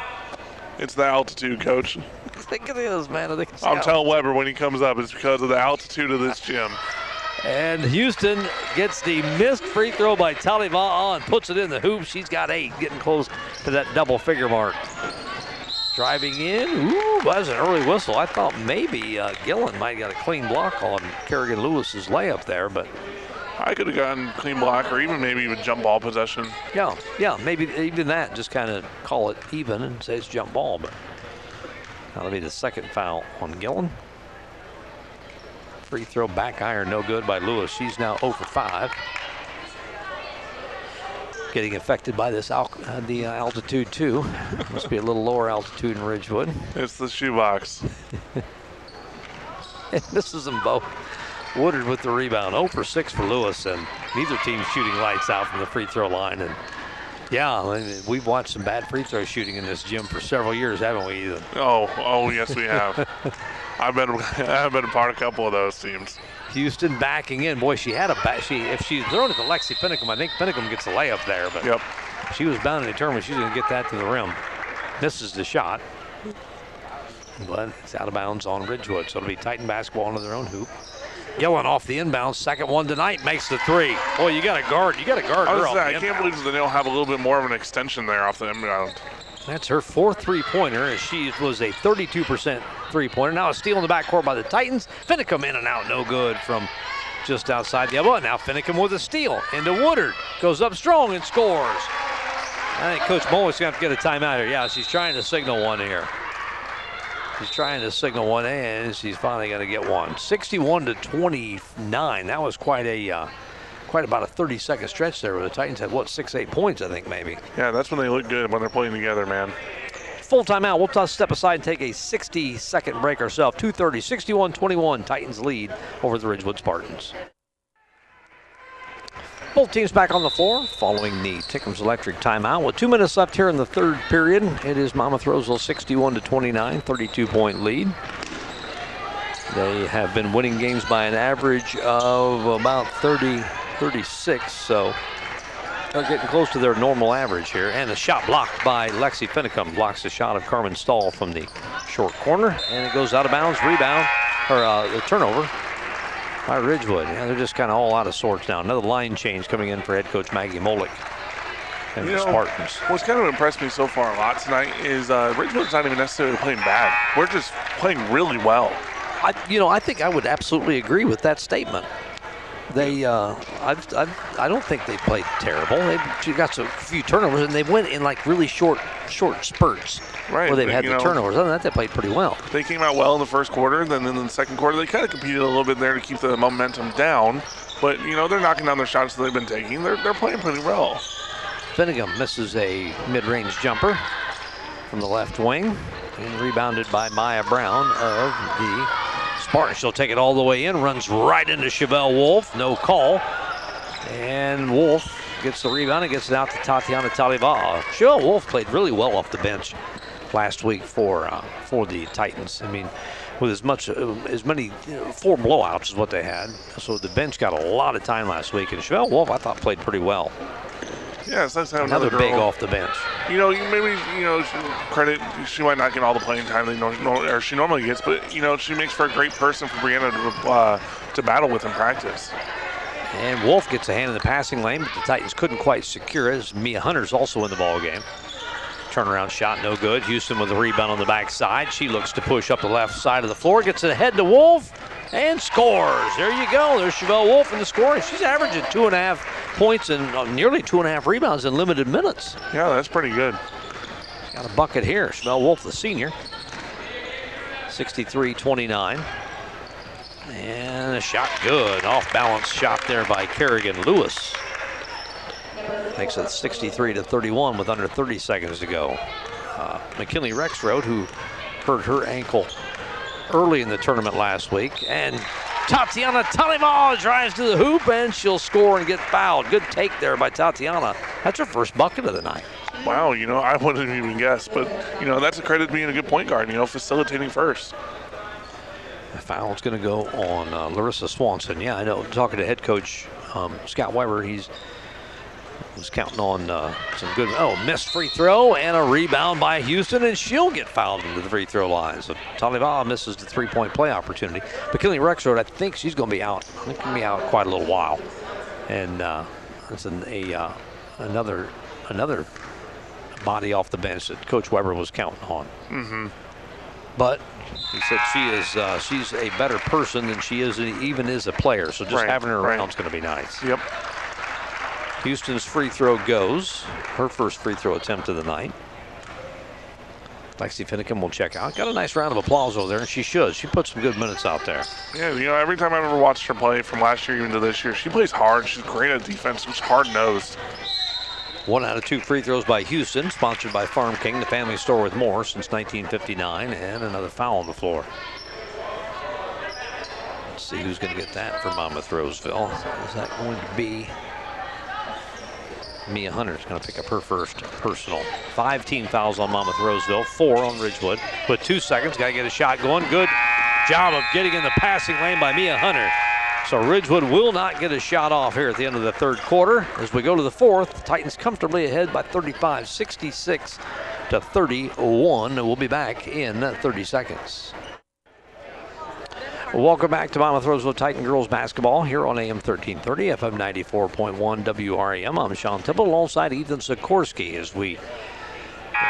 It's the altitude, coach. Think of this, man. I think it's I'm out. telling Weber when he comes up, it's because of the altitude of this gym. And Houston gets the missed free throw by Taliba oh, and puts it in the hoop. She's got eight, getting close to that double figure mark. Driving in, ooh, that was an early whistle. I thought maybe uh, Gillen might have got a clean block on Kerrigan Lewis's layup there, but I could have gotten clean block or even maybe even jump ball possession. yeah, yeah, maybe even that. Just kind of call it even and say it's jump ball. But that'll be the second foul on Gillen. Free throw back iron, no good by Lewis. She's now 0 for 5. Getting affected by this al- uh, the uh, altitude too. Must be a little lower altitude in Ridgewood. It's the shoebox. And this is them both. Woodard with the rebound, 0 for 6 for Lewis, and neither team shooting lights out from the free throw line. And yeah, we've watched some bad free throw shooting in this gym for several years, haven't we? Ethan? Oh, oh yes we have. I've been I've been a part of a couple of those teams. Houston backing in. Boy, she had a back. She if she'd thrown it to Lexi Finicum, I think Finicum gets a layup there. But Yep. she was bound and determined she's going to get that to the rim. misses the shot. But it's out of bounds on Ridgewood, so it'll be Titan basketball into their own hoop. Yelling off the inbound, second one tonight makes the three. Boy, you got to guard. You got to guard I, was I can't believe that they don't have a little bit more of an extension there off the inbound. That's her fourth three-pointer as she was a 32% three-pointer. Now a steal in the backcourt by the Titans. Finicum in and out, no good from just outside the elbow. Now Finicum with a steal into Woodard. Goes up strong and scores. I think Coach Mullen's going to have to get a timeout here. Yeah, she's trying to signal one here. She's trying to signal one, and she's finally going to get one. 61 to 29. That was quite a, uh, quite about a 30-second stretch there. Where the Titans had what six, eight points, I think maybe. Yeah, that's when they look good when they're playing together, man. Full timeout. We'll step aside and take a 60 second break ourselves. 230, 61 21. Titans lead over the Ridgewood Spartans. Both teams back on the floor following the Tinkham's Electric timeout. With two minutes left here in the third period, it is Monmouth Roseville 61 to 29, 32 point lead. They have been winning games by an average of about 30, 36, so they're getting close to their normal average here. And a shot blocked by Lexi Finicum. Blocks the shot of Carmen Stahl from the short corner. And it goes out of bounds. Rebound, or uh, the turnover by Ridgewood. Yeah, they're just kind of all out of sorts now. Another line change coming in for head coach Maggie Molick. And You the know, Spartans. What's kind of impressed me so far a lot tonight is uh, Ridgewood's not even necessarily playing bad. We're just playing really well. I, you know, I think I would absolutely agree with that statement. They, uh, I've, I've, I don't think they played terrible. They got some few turnovers, and they went in like really short, short spurts Right, where they've had the know- turnovers. Other than that, they played pretty well. They came out well in the first quarter, then in the second quarter they kind of competed a little bit there to keep the momentum down. But you know they're knocking down their shots that they've been taking. They're they're playing pretty well. Finicum misses a mid-range jumper from the left wing, and rebounded by Maya Brown of the Spartans. She'll take it all the way in, runs right into Chevelle Wolf, no call, and Wolf gets the rebound and gets it out to Tatiana Taliba. Chevelle Wolf played really well off the bench last week for uh, for the Titans. I mean, with as much uh, as many you know, four blowouts is what they had, so the bench got a lot of time last week. And Chevelle Wolf, I thought, played pretty well. Yeah, it's nice to have Another another, big off the bench. You know, you maybe you know she- credit. She might not get all the playing time nor- nor- or she normally gets, but you know she makes for a great person for Brianna to uh, to battle with in practice. And Wolf gets a hand in the passing lane, but the Titans couldn't quite secure it. As Mia Hunter's also in the ball game. Turnaround shot, no good. Houston with the rebound on the backside. She looks to push up the left side of the floor, gets it ahead to Wolf, and scores. There you go. There's Chevelle Wolf in the scoring. She's averaging two and a half points and uh, nearly two and a half rebounds in limited minutes. Yeah, that's pretty good. Got a bucket here. Chevelle Wolf, the senior. 63-29. And a shot good. Off balance shot there by Kerrigan Lewis. Makes it 63 to 31 with under 30 seconds to go. Uh, McKinley Rexroad, who hurt her ankle early in the tournament last week. And Tatiana Taliba drives to the hoop and she'll score and get fouled. Good take there by Tatiana. That's her first bucket of the night. Wow, you know I wouldn't even guess, but you know that's a credit to being a good point guard. You know, facilitating first. The foul's going to go on uh, Larissa Swanson. Yeah, I know. Talking to head coach um, Scott Weber, he's was counting on uh, some good. Oh, missed free throw and a rebound by Houston, and she'll get fouled into the free throw line. So Taliba misses the three-point play opportunity. But McKinley Rexford, I think she's going to be out. I think going to be out quite a little while, and uh, that's an, a uh, another another body off the bench that Coach Weber was counting on. Mm-hmm. But he said she is uh, she's a better person than she is even is a player. So just Right, having her right. around is going to be nice. Yep. Houston's free throw goes. Her first free throw attempt of the night. Lexi Finicum will check out. Got a nice round of applause over there, and she should. She put some good minutes out there. Yeah, you know, every time I've ever watched her play from last year even to this year, she plays hard. She's great at defense. She's hard nosed. One out of two free throws by Houston, sponsored by Farm King, the family store with more since 1959, and another foul on the floor. Let's see who's going to get that for Monmouth Roseville. Is that going to be Mia Hunter is going to pick up her first personal. Five team fouls on Monmouth Roseville, four on Ridgewood. With two seconds, got to get a shot going. Good job of getting in the passing lane by Mia Hunter. So Ridgewood will not get a shot off here at the end of the third quarter. As we go to the fourth, the Titans comfortably ahead by 35, 66 to 31. We'll be back in 30 seconds. Welcome back to Monmouth Roseville Titan girls basketball here on AM 1330, FM 94.1 WRAM. I'm Sean Temple alongside Ethan Sikorsky as we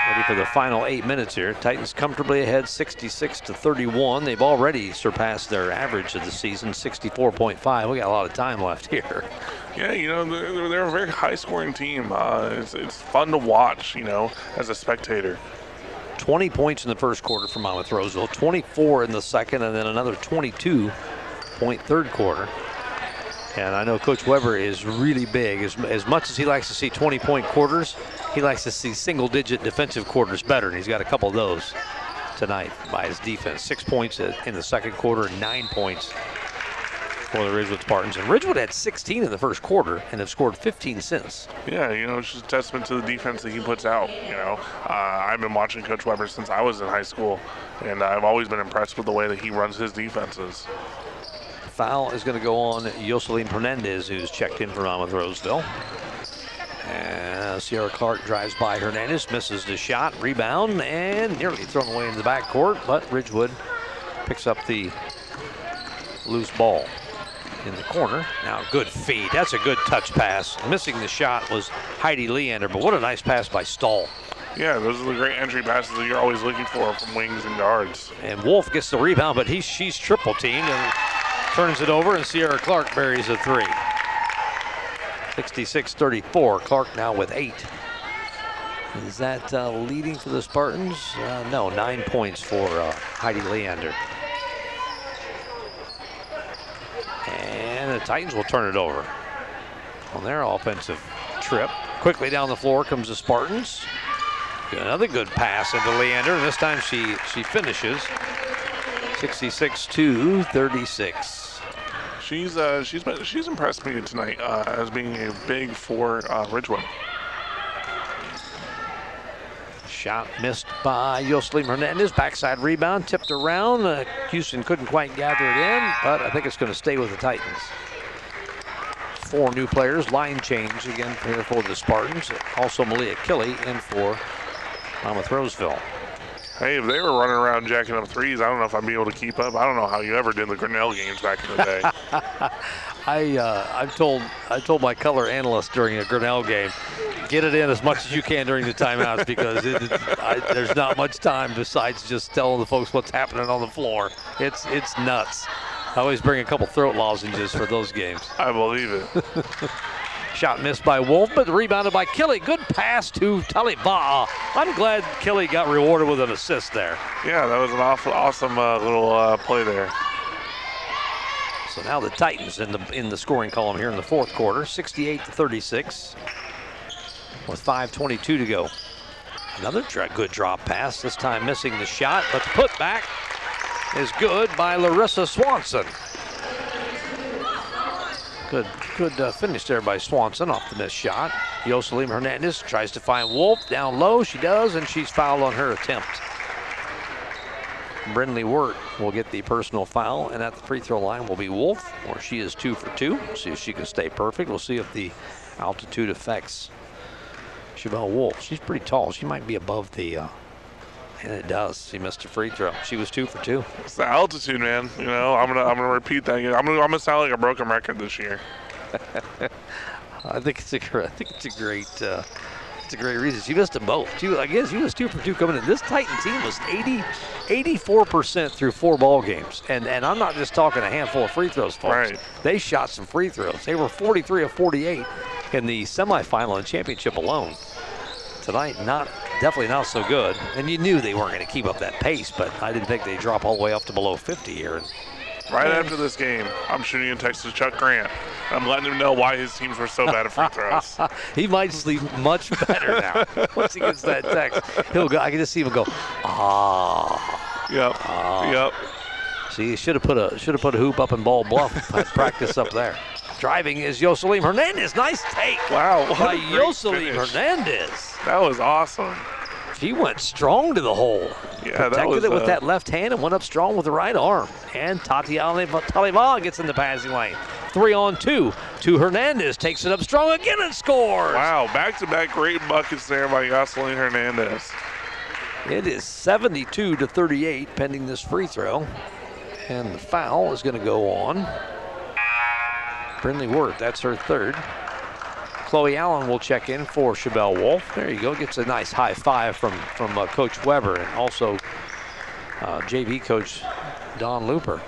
ready for the final eight minutes here. Titans comfortably ahead 66 to 31. They've already surpassed their average of the season, 64.5. We got a lot of time left here. Yeah, you know, they're, they're a very high scoring team. Uh, it's, it's fun to watch, you know, as a spectator. 20 points in the first quarter for Monmouth Roseville, 24 in the second, and then another 22 point third quarter. And I know Coach Weber is really big. As, as much as he likes to see 20 point quarters, he likes to see single digit defensive quarters better, and he's got a couple of those tonight by his defense. Six points in the second quarter, nine points for the Ridgewood Spartans. And Ridgewood had 16 in the first quarter and have scored 15 since. Yeah, you know, it's just a testament to the defense that he puts out. You know, uh, I've been watching Coach Weber since I was in high school, and I've always been impressed with the way that he runs his defenses. Foul is going to go on Yoselim Hernandez, who's checked in for Monmouth Roseville. And Sierra Clark drives by Hernandez, misses the shot, rebound, and nearly thrown away in the backcourt, but Ridgewood picks up the loose ball in the corner. Now good feed. That's a good touch pass. Missing the shot was Heidi Leander, but what a nice pass by Stahl. Yeah, those are the great entry passes that you're always looking for from wings and guards. And Wolf gets the rebound, but he's she's triple teamed and turns it over, and Sierra Clark buries a three. 66-34. Clark now with eight. Is that uh, leading for the Spartans? Uh, no, nine points for uh, Heidi Leander. And the Titans will turn it over on their offensive trip. Quickly down the floor comes the Spartans. Another good pass into Leander, and this time she she finishes 66 to 36. She's uh, she's she's impressed me tonight uh, as being a big for uh, Ridgewood. Shot missed by Yoselim Hernandez. Backside rebound, tipped around. Uh, Houston couldn't quite gather it in, but I think it's going to stay with the Titans. Four new players, line change again here for the Spartans. Also Malia Kelly in for Monmouth Roseville. Hey, if they were running around jacking up threes, I don't know if I'd be able to keep up. I don't know how you ever did the Grinnell games back in the day. I uh, I've told I told my color analyst during a Grinnell game, get it in as much as you can during the timeouts because it, it, I, there's not much time besides just telling the folks what's happening on the floor. It's it's nuts. I always bring a couple throat lozenges for those games. I believe it. Shot missed by Wolf, but rebounded by Kelly. Good pass to Taliba. I'm glad Kelly got rewarded with an assist there. Yeah, that was an awful, awesome uh, little uh, play there. So now the Titans in the in the scoring column here in the fourth quarter, 68 to 36, with 5:22 to go. Another good drop pass. This time missing the shot, but put putback is good by Larissa Swanson. Good, good uh, finish there by Swanson off the missed shot. Yoselim Hernandez tries to find Wolf down low. She does, and she's fouled on her attempt. Brinley Wirt will get the personal foul, and at the free throw line will be Wolf, where she is two for two. See if she can stay perfect. We'll see if the altitude affects Chevelle Wolf. She's pretty tall. She might be above the uh, and it does. She missed a free throw. She was two for two. It's the altitude, man. You know, I'm gonna I'm gonna repeat that. I'm gonna I'm gonna sound like a broken record this year. I think it's a I think it's a great uh, it's a great reason. She missed them both. She, I guess she was two for two coming in. This Titan team was 80, 84% through four ball games. And and I'm not just talking a handful of free throws, folks. Right. They shot some free throws. They were 43 of 48 in the semifinal and championship alone. Tonight, not definitely not so good. And you knew they weren't going to keep up that pace, but I didn't think they'd drop all the way up to below 50 here. Right after this game, I'm shooting a text to Chuck Grant. I'm letting him know why his teams were so bad at free throws. he might sleep much better now once he gets that text. He'll go. I can just see him go, ah. Yep. Ah. Yep. See, should have put a should have put a hoop up in Bald Bluff. practice up there. Driving is Yoselim Hernandez. Nice take. Wow. By Yoselim Hernandez. That was awesome. He went strong to the hole. Yeah, Protected was, it with uh, that left hand and went up strong with the right arm. And Tatiana Taliba gets in the passing lane. Three on two to Hernandez. Takes it up strong again and scores. Wow, back-to-back great buckets there by Yoselin Hernandez. It is 72 to 38 pending this free throw. And the foul is going to go on. Brinley Wirt, that's her third. Chloe Allen will check in for Chevelle Wolf. There you go. Gets a nice high five from, from uh, Coach Weber and also uh, JV coach Don Looper.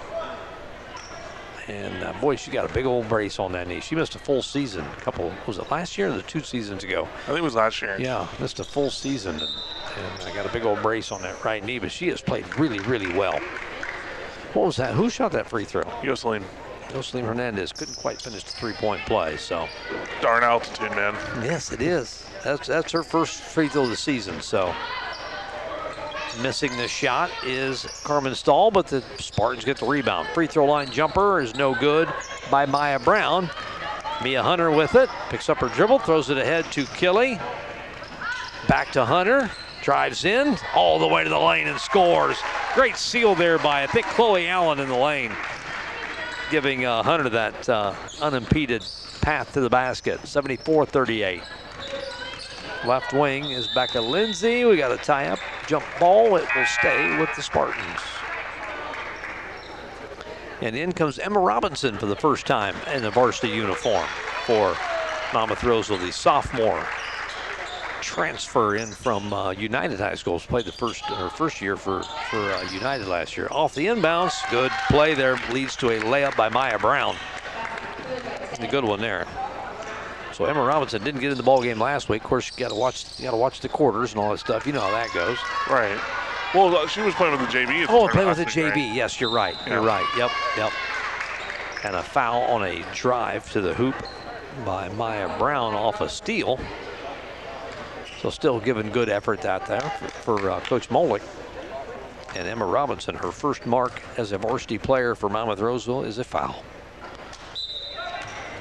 And uh, boy, she got a big old brace on that knee. She missed a full season. A couple, was it last year or the two seasons ago? I think it was last year. Yeah, missed a full season. And, and I got a big old brace on that right knee, but she has played really, really well. What was that? Who shot that free throw? Yoselin. Jocelyn Hernandez couldn't quite finish the three-point play, so. Darn altitude, man. Yes, it is. That's that's her first free throw of the season, so. Missing the shot is Carmen Stahl, but the Spartans get the rebound. Free throw line jumper is no good by Maya Brown. Mia Hunter with it, picks up her dribble, throws it ahead to Killy. Back to Hunter, drives in all the way to the lane and scores. Great seal there by, I think, Chloe Allen in the lane, giving uh, Hunter that uh, unimpeded path to the basket. 74 38. Left wing is Becca Lindsay. We got a tie up jump ball. It will stay with the Spartans. And in comes Emma Robinson for the first time in the varsity uniform for Monmouth Roseville, the sophomore transfer in from uh, United High School. Played the first her first year for for uh, United last year. Off the inbounds, good play there leads to a layup by Maya Brown. A good one there. So Emma Robinson didn't get in the ball game last week. Of course, you got to watch you got to watch the quarters and all that stuff. You know how that goes. Right. Well, uh, she was playing with the JV. Oh, playing with the JV. Right? Yes, you're right. Yeah. You're right. Yep, yep. And a foul on a drive to the hoop by Maya Brown off a steal. So still giving good effort out there for, for uh, Coach Molick. And Emma Robinson, her first mark as a varsity player for Monmouth Roseville is a foul.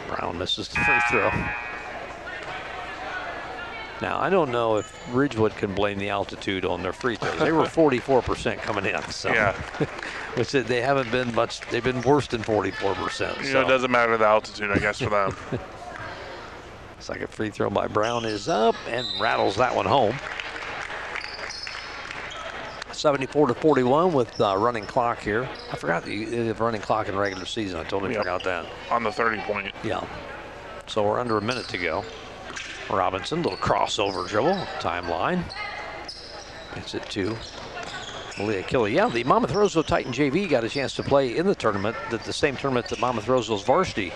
Brown misses the free throw. Now, I don't know if Ridgewood can blame the altitude on their free throws. They were 44% coming in. So, Yeah. which they haven't been much, they've been worse than 44%. You know, it doesn't matter the altitude, I guess, for them. Second free throw by Brown is up and rattles that one home. 74 to 41 with uh, running clock here. I forgot the, running clock in regular season. I totally Yep. forgot that. on the 30 point. Yeah. So we're under a minute to go. Robinson, little crossover dribble, timeline. Gets it to Malia Killy. Yeah, the Monmouth Roseville Titan JV got a chance to play in the tournament, the, the same tournament that Monmouth Roseville's varsity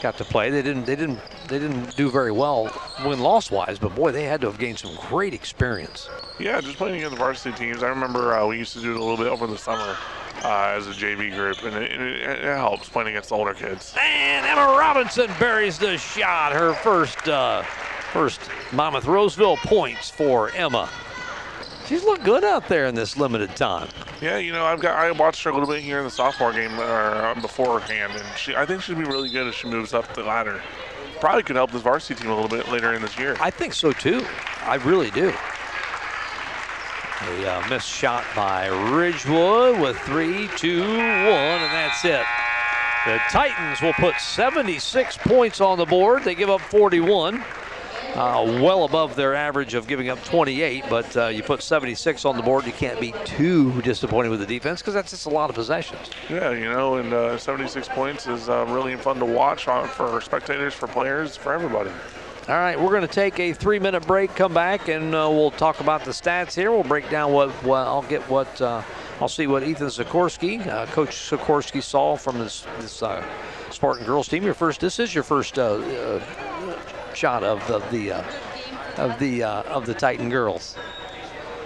got to play. They didn't, they didn't, they didn't do very well win-loss wise, but boy, they had to have gained some great experience. Yeah, just playing against the varsity teams. I remember uh, we used to do it a little bit over the summer uh, as a JV group, and it, it, it helps playing against the older kids. And Emma Robinson buries the shot. Her first, uh, first Monmouth Roseville points for Emma. She's looked good out there in this limited time. Yeah, you know, I've got I watched her a little bit here in the sophomore game or uh, beforehand, and she I think she'll be really good as she moves up the ladder. Probably could help this varsity team a little bit later in this year. I think so too. I really do. A uh, missed shot by Ridgewood with three, two, one, and that's it. The Titans will put 76 points on the board. They give up 41. Uh, well above their average of giving up 28, but uh, you put 76 on the board, you can't be too disappointed with the defense because that's just a lot of possessions. Yeah, you know, and uh, 76 points is uh, really fun to watch on, for spectators, for players, for everybody. All right, we're going to take a three-minute break. Come back and uh, we'll talk about the stats here. We'll break down what, what I'll get what uh, I'll see what Ethan Sikorsky, uh, Coach Sikorsky, saw from this this uh, Spartan girls team. Your first, this is your first uh, uh, shot of the, the uh, of the uh, of the Titan girls.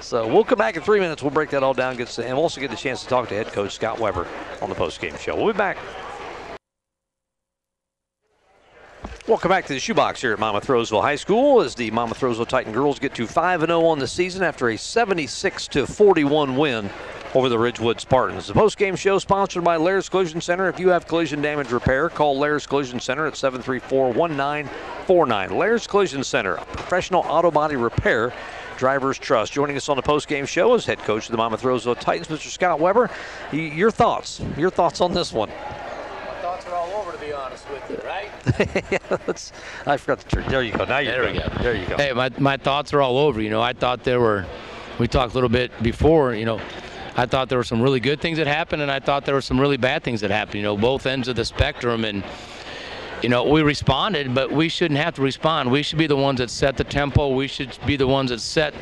So we'll come back in three minutes. We'll break that all down, get and we'll also get a chance to talk to head coach Scott Weber on the post-game show. We'll be back. Welcome back to the Shoebox here at Monmouth Roseville High School as the Monmouth Roseville Titan girls get to 5 0 on the season after a 76 41 win over the Ridgewood Spartans. The post-game show sponsored by Laird's Collision Center. If you have collision damage repair, call Laird's Collision Center at 734-1949. Laird's Collision Center, professional auto body repair. Drivers Trust. Joining us on the post-game show is head coach of the Monmouth Roseville Titans, Mr. Scott Weber. Y- Your thoughts? Your thoughts on this one? My thoughts are all over, to be honest with you, right? yeah, let's, I forgot the turn. There you go. Now you're There we good. go. There you go. Hey, my, my thoughts are all over. You know, I thought there were we talked a little bit before. You know, I thought there were some really good things that happened, and I thought there were some really bad things that happened. You know, both ends of the spectrum, and you know, we responded, but we shouldn't have to respond. We should be the ones that set the tempo. We should be the ones that set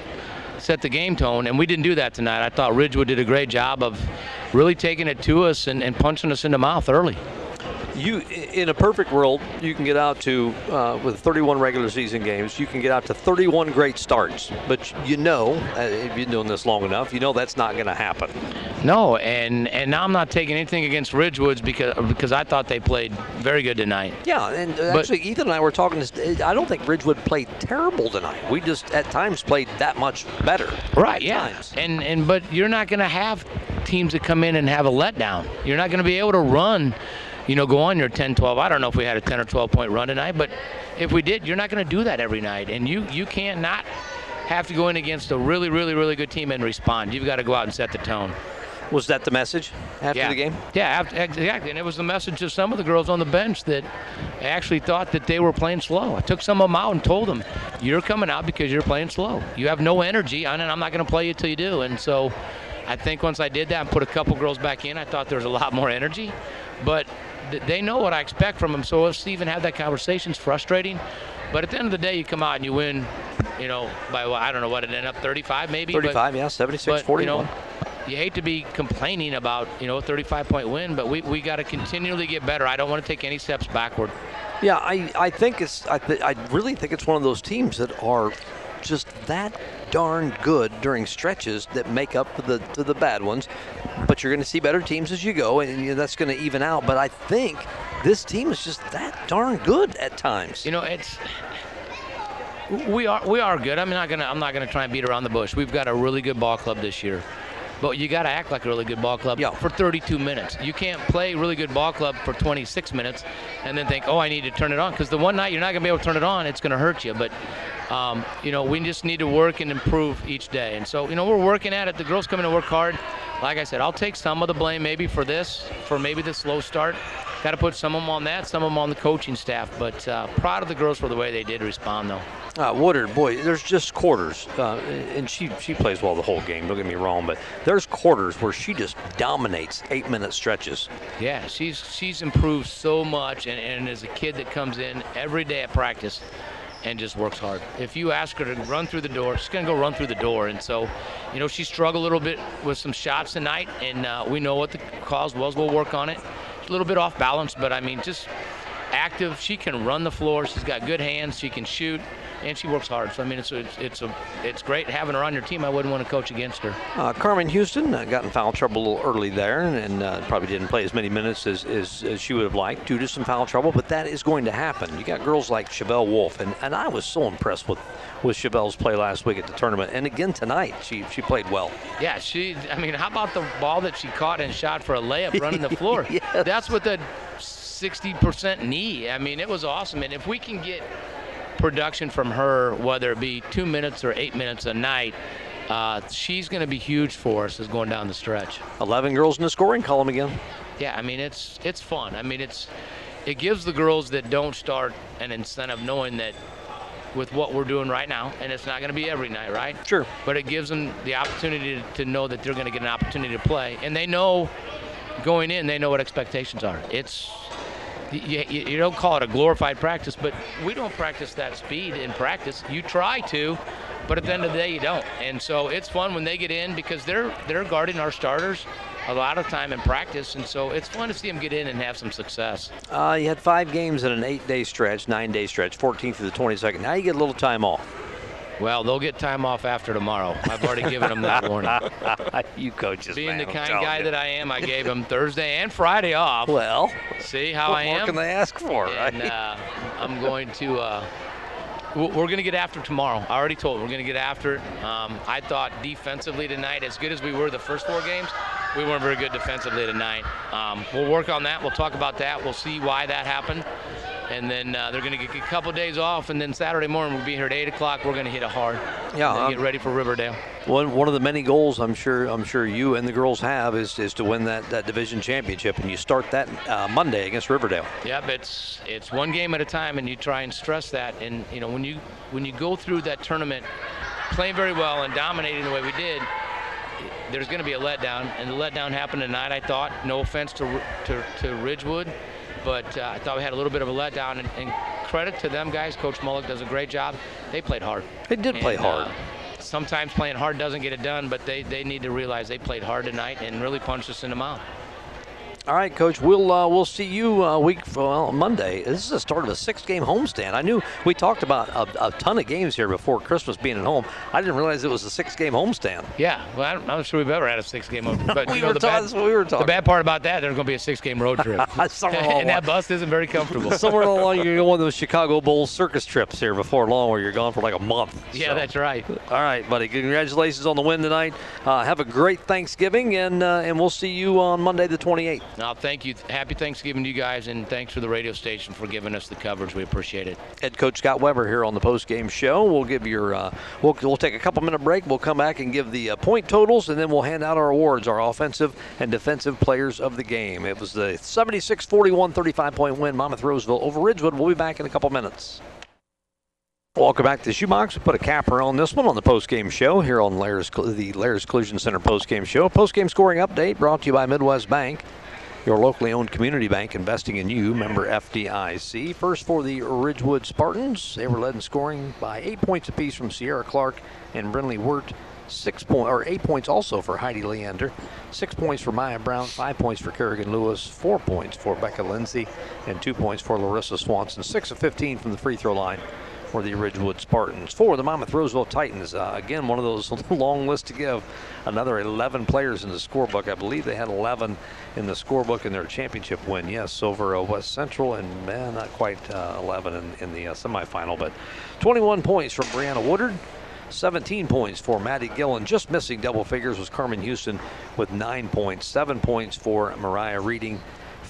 set the game tone, and we didn't do that tonight. I thought Ridgewood did a great job of really taking it to us and, and punching us in the mouth early you in a perfect world you can get out to uh, with 31 regular season games you can get out to 31 great starts. But you know uh, if you've been doing this long enough you know that's not going to happen. No and and now i'm not taking anything against ridgewoods because because i thought they played very good tonight. Yeah and but, actually ethan and i were talking i don't think ridgewood played terrible tonight. We just at times played that much better. Right yeah. Times. and and but you're not going to have teams that come in and have a letdown. You're not going to be able to run you know, go on your 10, 12. I don't know if we had a 10 or 12 point run tonight, but if we did, you're not going to do that every night. And you, you can't not have to go in against a really, really, really good team and respond. You've got to go out and set the tone. Was that the message after yeah. the game? Yeah, exactly. And it was the message of some of the girls on the bench that actually thought that they were playing slow. I took some of them out and told them, "You're coming out because you're playing slow. You have no energy, and I'm not going to play you till you do." And so, I think once I did that and put a couple girls back in, I thought there was a lot more energy. But they know what I expect from them. So if Stephen had that conversation, it's frustrating. But at the end of the day, you come out and you win, you know, by well, I don't know what it ended up 35 maybe. 35, but, yeah, 76, but, 41. You, know, you hate to be complaining about you know a 35 point win, but we, we got to continually get better. I don't want to take any steps backward. Yeah, I, I think it's I, th- I really think it's one of those teams that are just that darn good during stretches that make up for the to the bad ones. But you're going to see better teams as you go, and you know, that's going to even out. But I think this team is just that darn good at times. You know, it's we are we are good. I'm not gonna I'm not gonna try and beat around the bush. We've got a really good ball club this year. But you got to act like a really good ball club yeah. for 32 minutes. You can't play really good ball club for 26 minutes and then think, oh, I need to turn it on. Because the one night you're not going to be able to turn it on, it's going to hurt you. But um, you know, we just need to work and improve each day. And so, you know, we're working at it. The girls come in to work hard. Like I said, I'll take some of the blame maybe for this, for maybe the slow start. Got to put some of them on that, some of them on the coaching staff. But uh, proud of the girls for the way they did respond, though. Uh, Woodard, boy, there's just quarters, uh, and she she plays well the whole game. Don't get me wrong, but there's quarters where she just dominates eight minute stretches. Yeah, she's she's improved so much, and, and as a kid that comes in every day at practice, and just works hard. If you ask her to run through the door, she's going to go run through the door. And so, you know, she struggled a little bit with some shots tonight, and uh, we know what the cause was. We'll work on it. A little bit off balance, but I mean, just active. She can run the floor. She's got good hands. She can shoot and she works hard. So I mean, it's it's it's a it's great having her on your team. I wouldn't want to coach against her. Uh, Carmen Houston uh, got in foul trouble a little early there, and, uh, probably didn't play as many minutes as, as, as she would have liked due to some foul trouble. But that is going to happen. You got girls like Chevelle Wolf, and, and I was so impressed with with Chevelle's play last week at the tournament, and again tonight she she played well. Yeah, she. I mean, how about the ball that she caught and shot for a layup running the floor? yes. That's what the 60% knee. I mean, it was awesome. And if we can get production from her, whether it be two minutes or eight minutes a night, uh, she's going to be huge for us as going down the stretch. 11 girls in the scoring column again. Yeah, I mean it's it's fun. I mean it's it gives the girls that don't start an incentive knowing that with what we're doing right now, and it's not going to be every night, right? Sure. But it gives them the opportunity to know that they're going to get an opportunity to play, and they know going in, they know what expectations are. It's you, you, don't call it a glorified practice, but we don't practice that speed in practice. You try to, but at the end of the day, you don't. And so it's fun when they get in because they're they're guarding our starters a lot of time in practice, and so it's fun to see them get in and have some success. Uh, you had five games in an eight-day stretch, nine-day stretch, 14th through the 22nd. Now you get a little time off. Well, they'll get time off after tomorrow. I've already given them that warning. you coaches, Being man, the kind guy you. that I am, I gave them Thursday and Friday off. Well, see how I am. What can they ask for, and, right? Uh, I'm going to. Uh, we're going to get after tomorrow. I already told. Them, We're going to get after. Um, I thought defensively tonight, as good as we were the first four games, we weren't very good defensively tonight. Um, we'll work on that. We'll talk about that. We'll see why that happened and then uh, they're going to get a couple of days off, and then Saturday morning we'll be here at eight o'clock. We're going to hit it hard. Yeah, um, get ready for Riverdale. One one of the many goals I'm sure I'm sure you and the girls have is, is to win that, that division championship, and you start that uh, Monday against Riverdale. Yep, it's it's one game at a time, and you try and stress that. And you know when you when you go through that tournament playing very well and dominating the way we did, there's going to be a letdown, and the letdown happened tonight. I thought. No offense to to, to Ridgewood, but uh, I thought we had a little bit of a letdown. And, and, credit to them guys. Coach Mullock does a great job. They played hard. They did play hard. uh, sometimes playing hard doesn't get it done, but they, they need to realize they played hard tonight and really punched us in the mouth. All right, Coach. We'll uh, we'll see you uh, week well Monday. This is the start of a six-game homestand. I knew we talked about a, a ton of games here before Christmas being at home. I didn't realize it was a six-game homestand. Yeah, well, I'm not sure we've ever had a six-game road But We you know, were the, ta- bad, we were the bad part about that, there's going to be a six-game road trip. And that bus isn't very comfortable. Somewhere along you're going one of those Chicago Bulls circus trips here before long, where you're gone for like a month. yeah, So- that's right. All right, buddy. Congratulations on the win tonight. Uh, have a great Thanksgiving, and uh, and we'll see you on Monday the 28th. Now, thank you. Happy Thanksgiving to you guys, and thanks for the radio station for giving us the coverage. We appreciate it. Head coach Scott Weber here on the post game show. We'll give your uh, we'll, we'll take a couple minute break. We'll come back and give the uh, point totals, and then we'll hand out our awards, our offensive and defensive players of the game. It was the 76-41 35 point win, Monmouth Roseville over Ridgewood. We'll be back in a couple minutes. Welcome back to Shoebox. We put a capper on this one on the post-game show here on Laird's, the Laird's Collision Center post-game show. Post-game scoring update brought to you by Midwest Bank, your locally owned community bank investing in you. Member FDIC. First for the Ridgewood Spartans, they were led in scoring by eight points apiece from Sierra Clark and Brinley Wirt. Six point or eight points also for Heidi Leander, six points for Maya Brown, five points for Kerrigan Lewis, four points for Becca Lindsay, and two points for Larissa Swanson. Six of 15 from the free throw line for the Ridgewood Spartans. For the Monmouth Roseville Titans, uh, again, one of those long lists to give. Another 11 players in the scorebook. I believe they had 11 in the scorebook in their championship win. Yes, over uh, West Central, and eh, not quite uh, 11 in, in the uh, semifinal, but 21 points from Brianna Woodard. 17 points for Maddie Gillen. Just missing double figures was Carmen Houston with nine points. Seven points for Mariah Reading.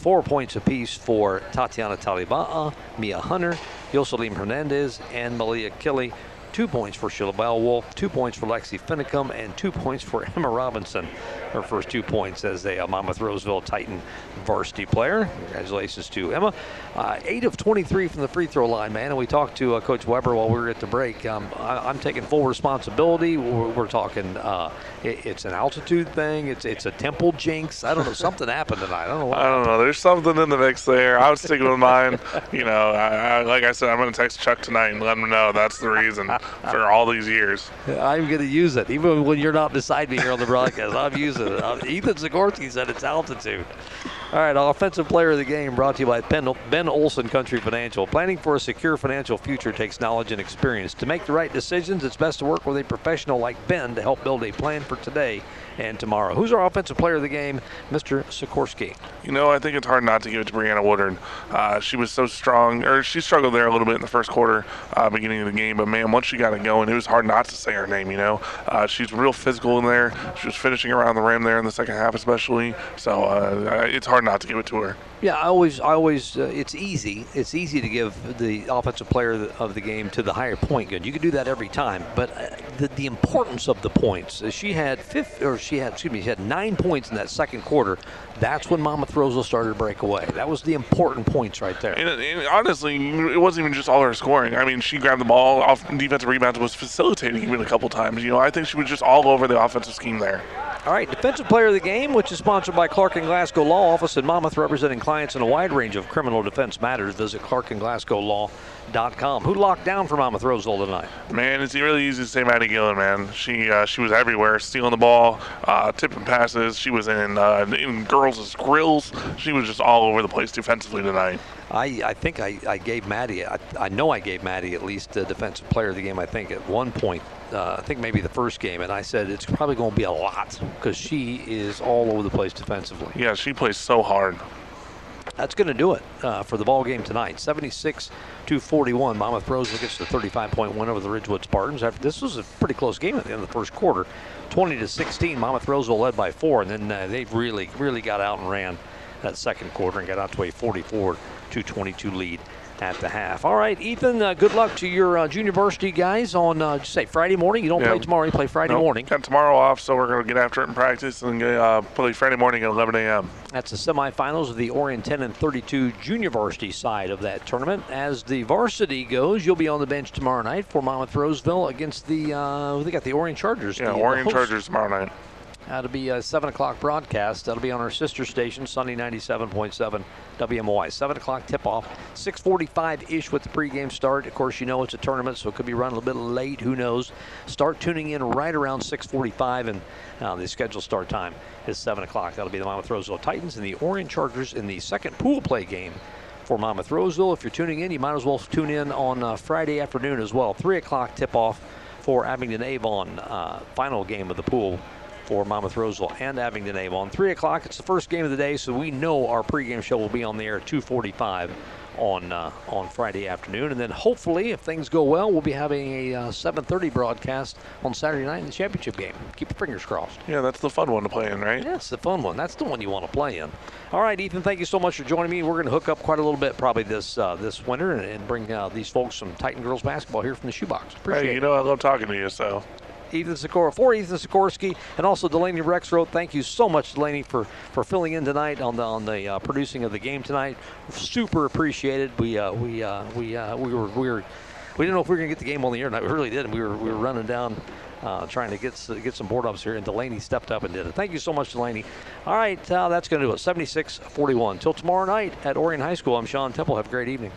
Four points apiece for Tatiana Taliba'a, Mia Hunter, Yoselim Hernandez, and Malia Killy. Two points for Sheila Wolf, two points for Lexi Finicum, and two points for Emma Robinson. Her first two points as a uh, Monmouth Roseville Titan varsity player. Congratulations to Emma. Uh, eight of 23 from the free throw line, man. And we talked to uh, Coach Weber while we were at the break. Um, I, am taking full responsibility. We're, we're talking, uh, it, it's an altitude thing. It's it's a temple jinx. I don't know. Something happened tonight. I don't know. I don't know. There's something in the mix there. I was sticking with mine. You know, I, I, like I said, I'm going to text Chuck tonight and let him know that's the reason for all these years. I'm going to use it, even when you're not beside me here on the broadcast. I'm using it. Uh, Ethan Sikorsky said it's altitude. All right, offensive player of the game brought to you by ben Olson Country Financial. Planning for a secure financial future takes knowledge and experience. To make the right decisions, it's best to work with a professional like Ben to help build a plan for today and tomorrow. Who's our offensive player of the game? Mr. Sikorsky. You know, I think it's hard not to give it to Brianna Woodard. Uh, she was so strong, or she struggled there a little bit in the first quarter, uh, beginning of the game. But man, once she got it going, it was hard not to say her name. You know, uh, she's real physical in there. She was finishing around the rim there in the second half, especially. So uh, it's hard not to give it to her. Yeah, I always, I always, uh, it's easy. It's easy to give the offensive player of the game to the higher point guard. You can do that every time, but uh, the, the importance of the points. She had fifth, or she had, excuse me, she had nine points in that second quarter. That's when Monmouth Roseville started to break away. That was the important points right there. And, and, honestly, it wasn't even just all her scoring. I mean, she grabbed the ball off defensive rebounds, was facilitating even a couple times. You know, I think she was just all over the offensive scheme there. All right, defensive player of the game, which is sponsored by Clark and Glasgow Law Office in Monmouth, representing clients in a wide range of criminal defense matters. Visit clarkandglasgowlaw.com. Who locked down for Monmouth Roseville tonight? Man, it's really easy to say Maddie Gillen, man. She uh, she was everywhere, stealing the ball, uh, tipping passes. She was in uh, in girls' grills. She was just all over the place defensively tonight. I, I think I, I gave Maddie, I, I know I gave Maddie at least the defensive player of the game, I think, at one point. Uh, I think maybe the first game, and I said it's probably going to be a lot because she is all over the place defensively. Yeah, she plays so hard. That's going to do it uh, for the ball game tonight. 76 to 41. Monmouth Roseville gets the 35 point win over the Ridgewood Spartans. After this was a pretty close game at the end of the first quarter, 20 to 16. Monmouth Roseville led by four, and then uh, they really, really got out and ran that second quarter and got out to a 44 to 22 lead at the half. All right, Ethan, uh, good luck to your uh, junior varsity guys on, uh, just say, Friday morning. You don't Yeah. play tomorrow, you play Friday Nope, morning. Got tomorrow off, so we're going to get after it in practice and uh, play Friday morning at 11 a.m. That's the semifinals of the Orient 10 and 32 junior varsity side of that tournament. As the varsity goes, you'll be on the bench tomorrow night for Monmouth Roseville against the, uh, they got the Orion Chargers. Yeah, the, Orion the. Chargers tomorrow night. That'll be a 7 o'clock broadcast. That'll be on our sister station, Sunday 97.7 WMOI. 7 o'clock tip off. 6.45 ish with the pregame start. Of course, you know it's a tournament, so it could be running a little bit late. Who knows? Start tuning in right around 6.45, and uh, the scheduled start time is 7 o'clock. That'll be the Monmouth Roseville Titans and the Orion Chargers in the second pool play game for Monmouth Roseville. If you're tuning in, you might as well tune in on uh, Friday afternoon as well. 3 o'clock tip off for Abingdon Avon, uh, final game of the pool for Monmouth Roseville and Abingdon Avon. 3 o'clock, it's the first game of the day, so we know our pregame show will be on the air at 2.45 on uh, on Friday afternoon. And then hopefully, if things go well, we'll be having a uh, 7.30 broadcast on Saturday night in the championship game. Keep your fingers crossed. Yeah, that's the fun one to play in, right? Yeah, the fun one. That's the one you want to play in. All right, Ethan, thank you so much for joining me. We're going to hook up quite a little bit probably this uh, this winter and, and bring uh, these folks some Titan girls basketball here from the shoebox. Appreciate Hey, it. you know I love talking to you, so Ethan Sikora for Ethan Sikorsky and also Delaney Rexroth. Thank you so much, Delaney, for, for filling in tonight on the on the uh, producing of the game tonight. Super appreciated. We uh, we uh, we uh, we were we were we didn't know if we were gonna get the game on the air tonight. We really didn't. We were we were running down. Uh, trying to get get some board ups here, and Delaney stepped up and did it. Thank you so much, Delaney. All right, uh, that's going to do it. 76 41. Till tomorrow night at Orion High School, I'm Sean Temple. Have a great evening.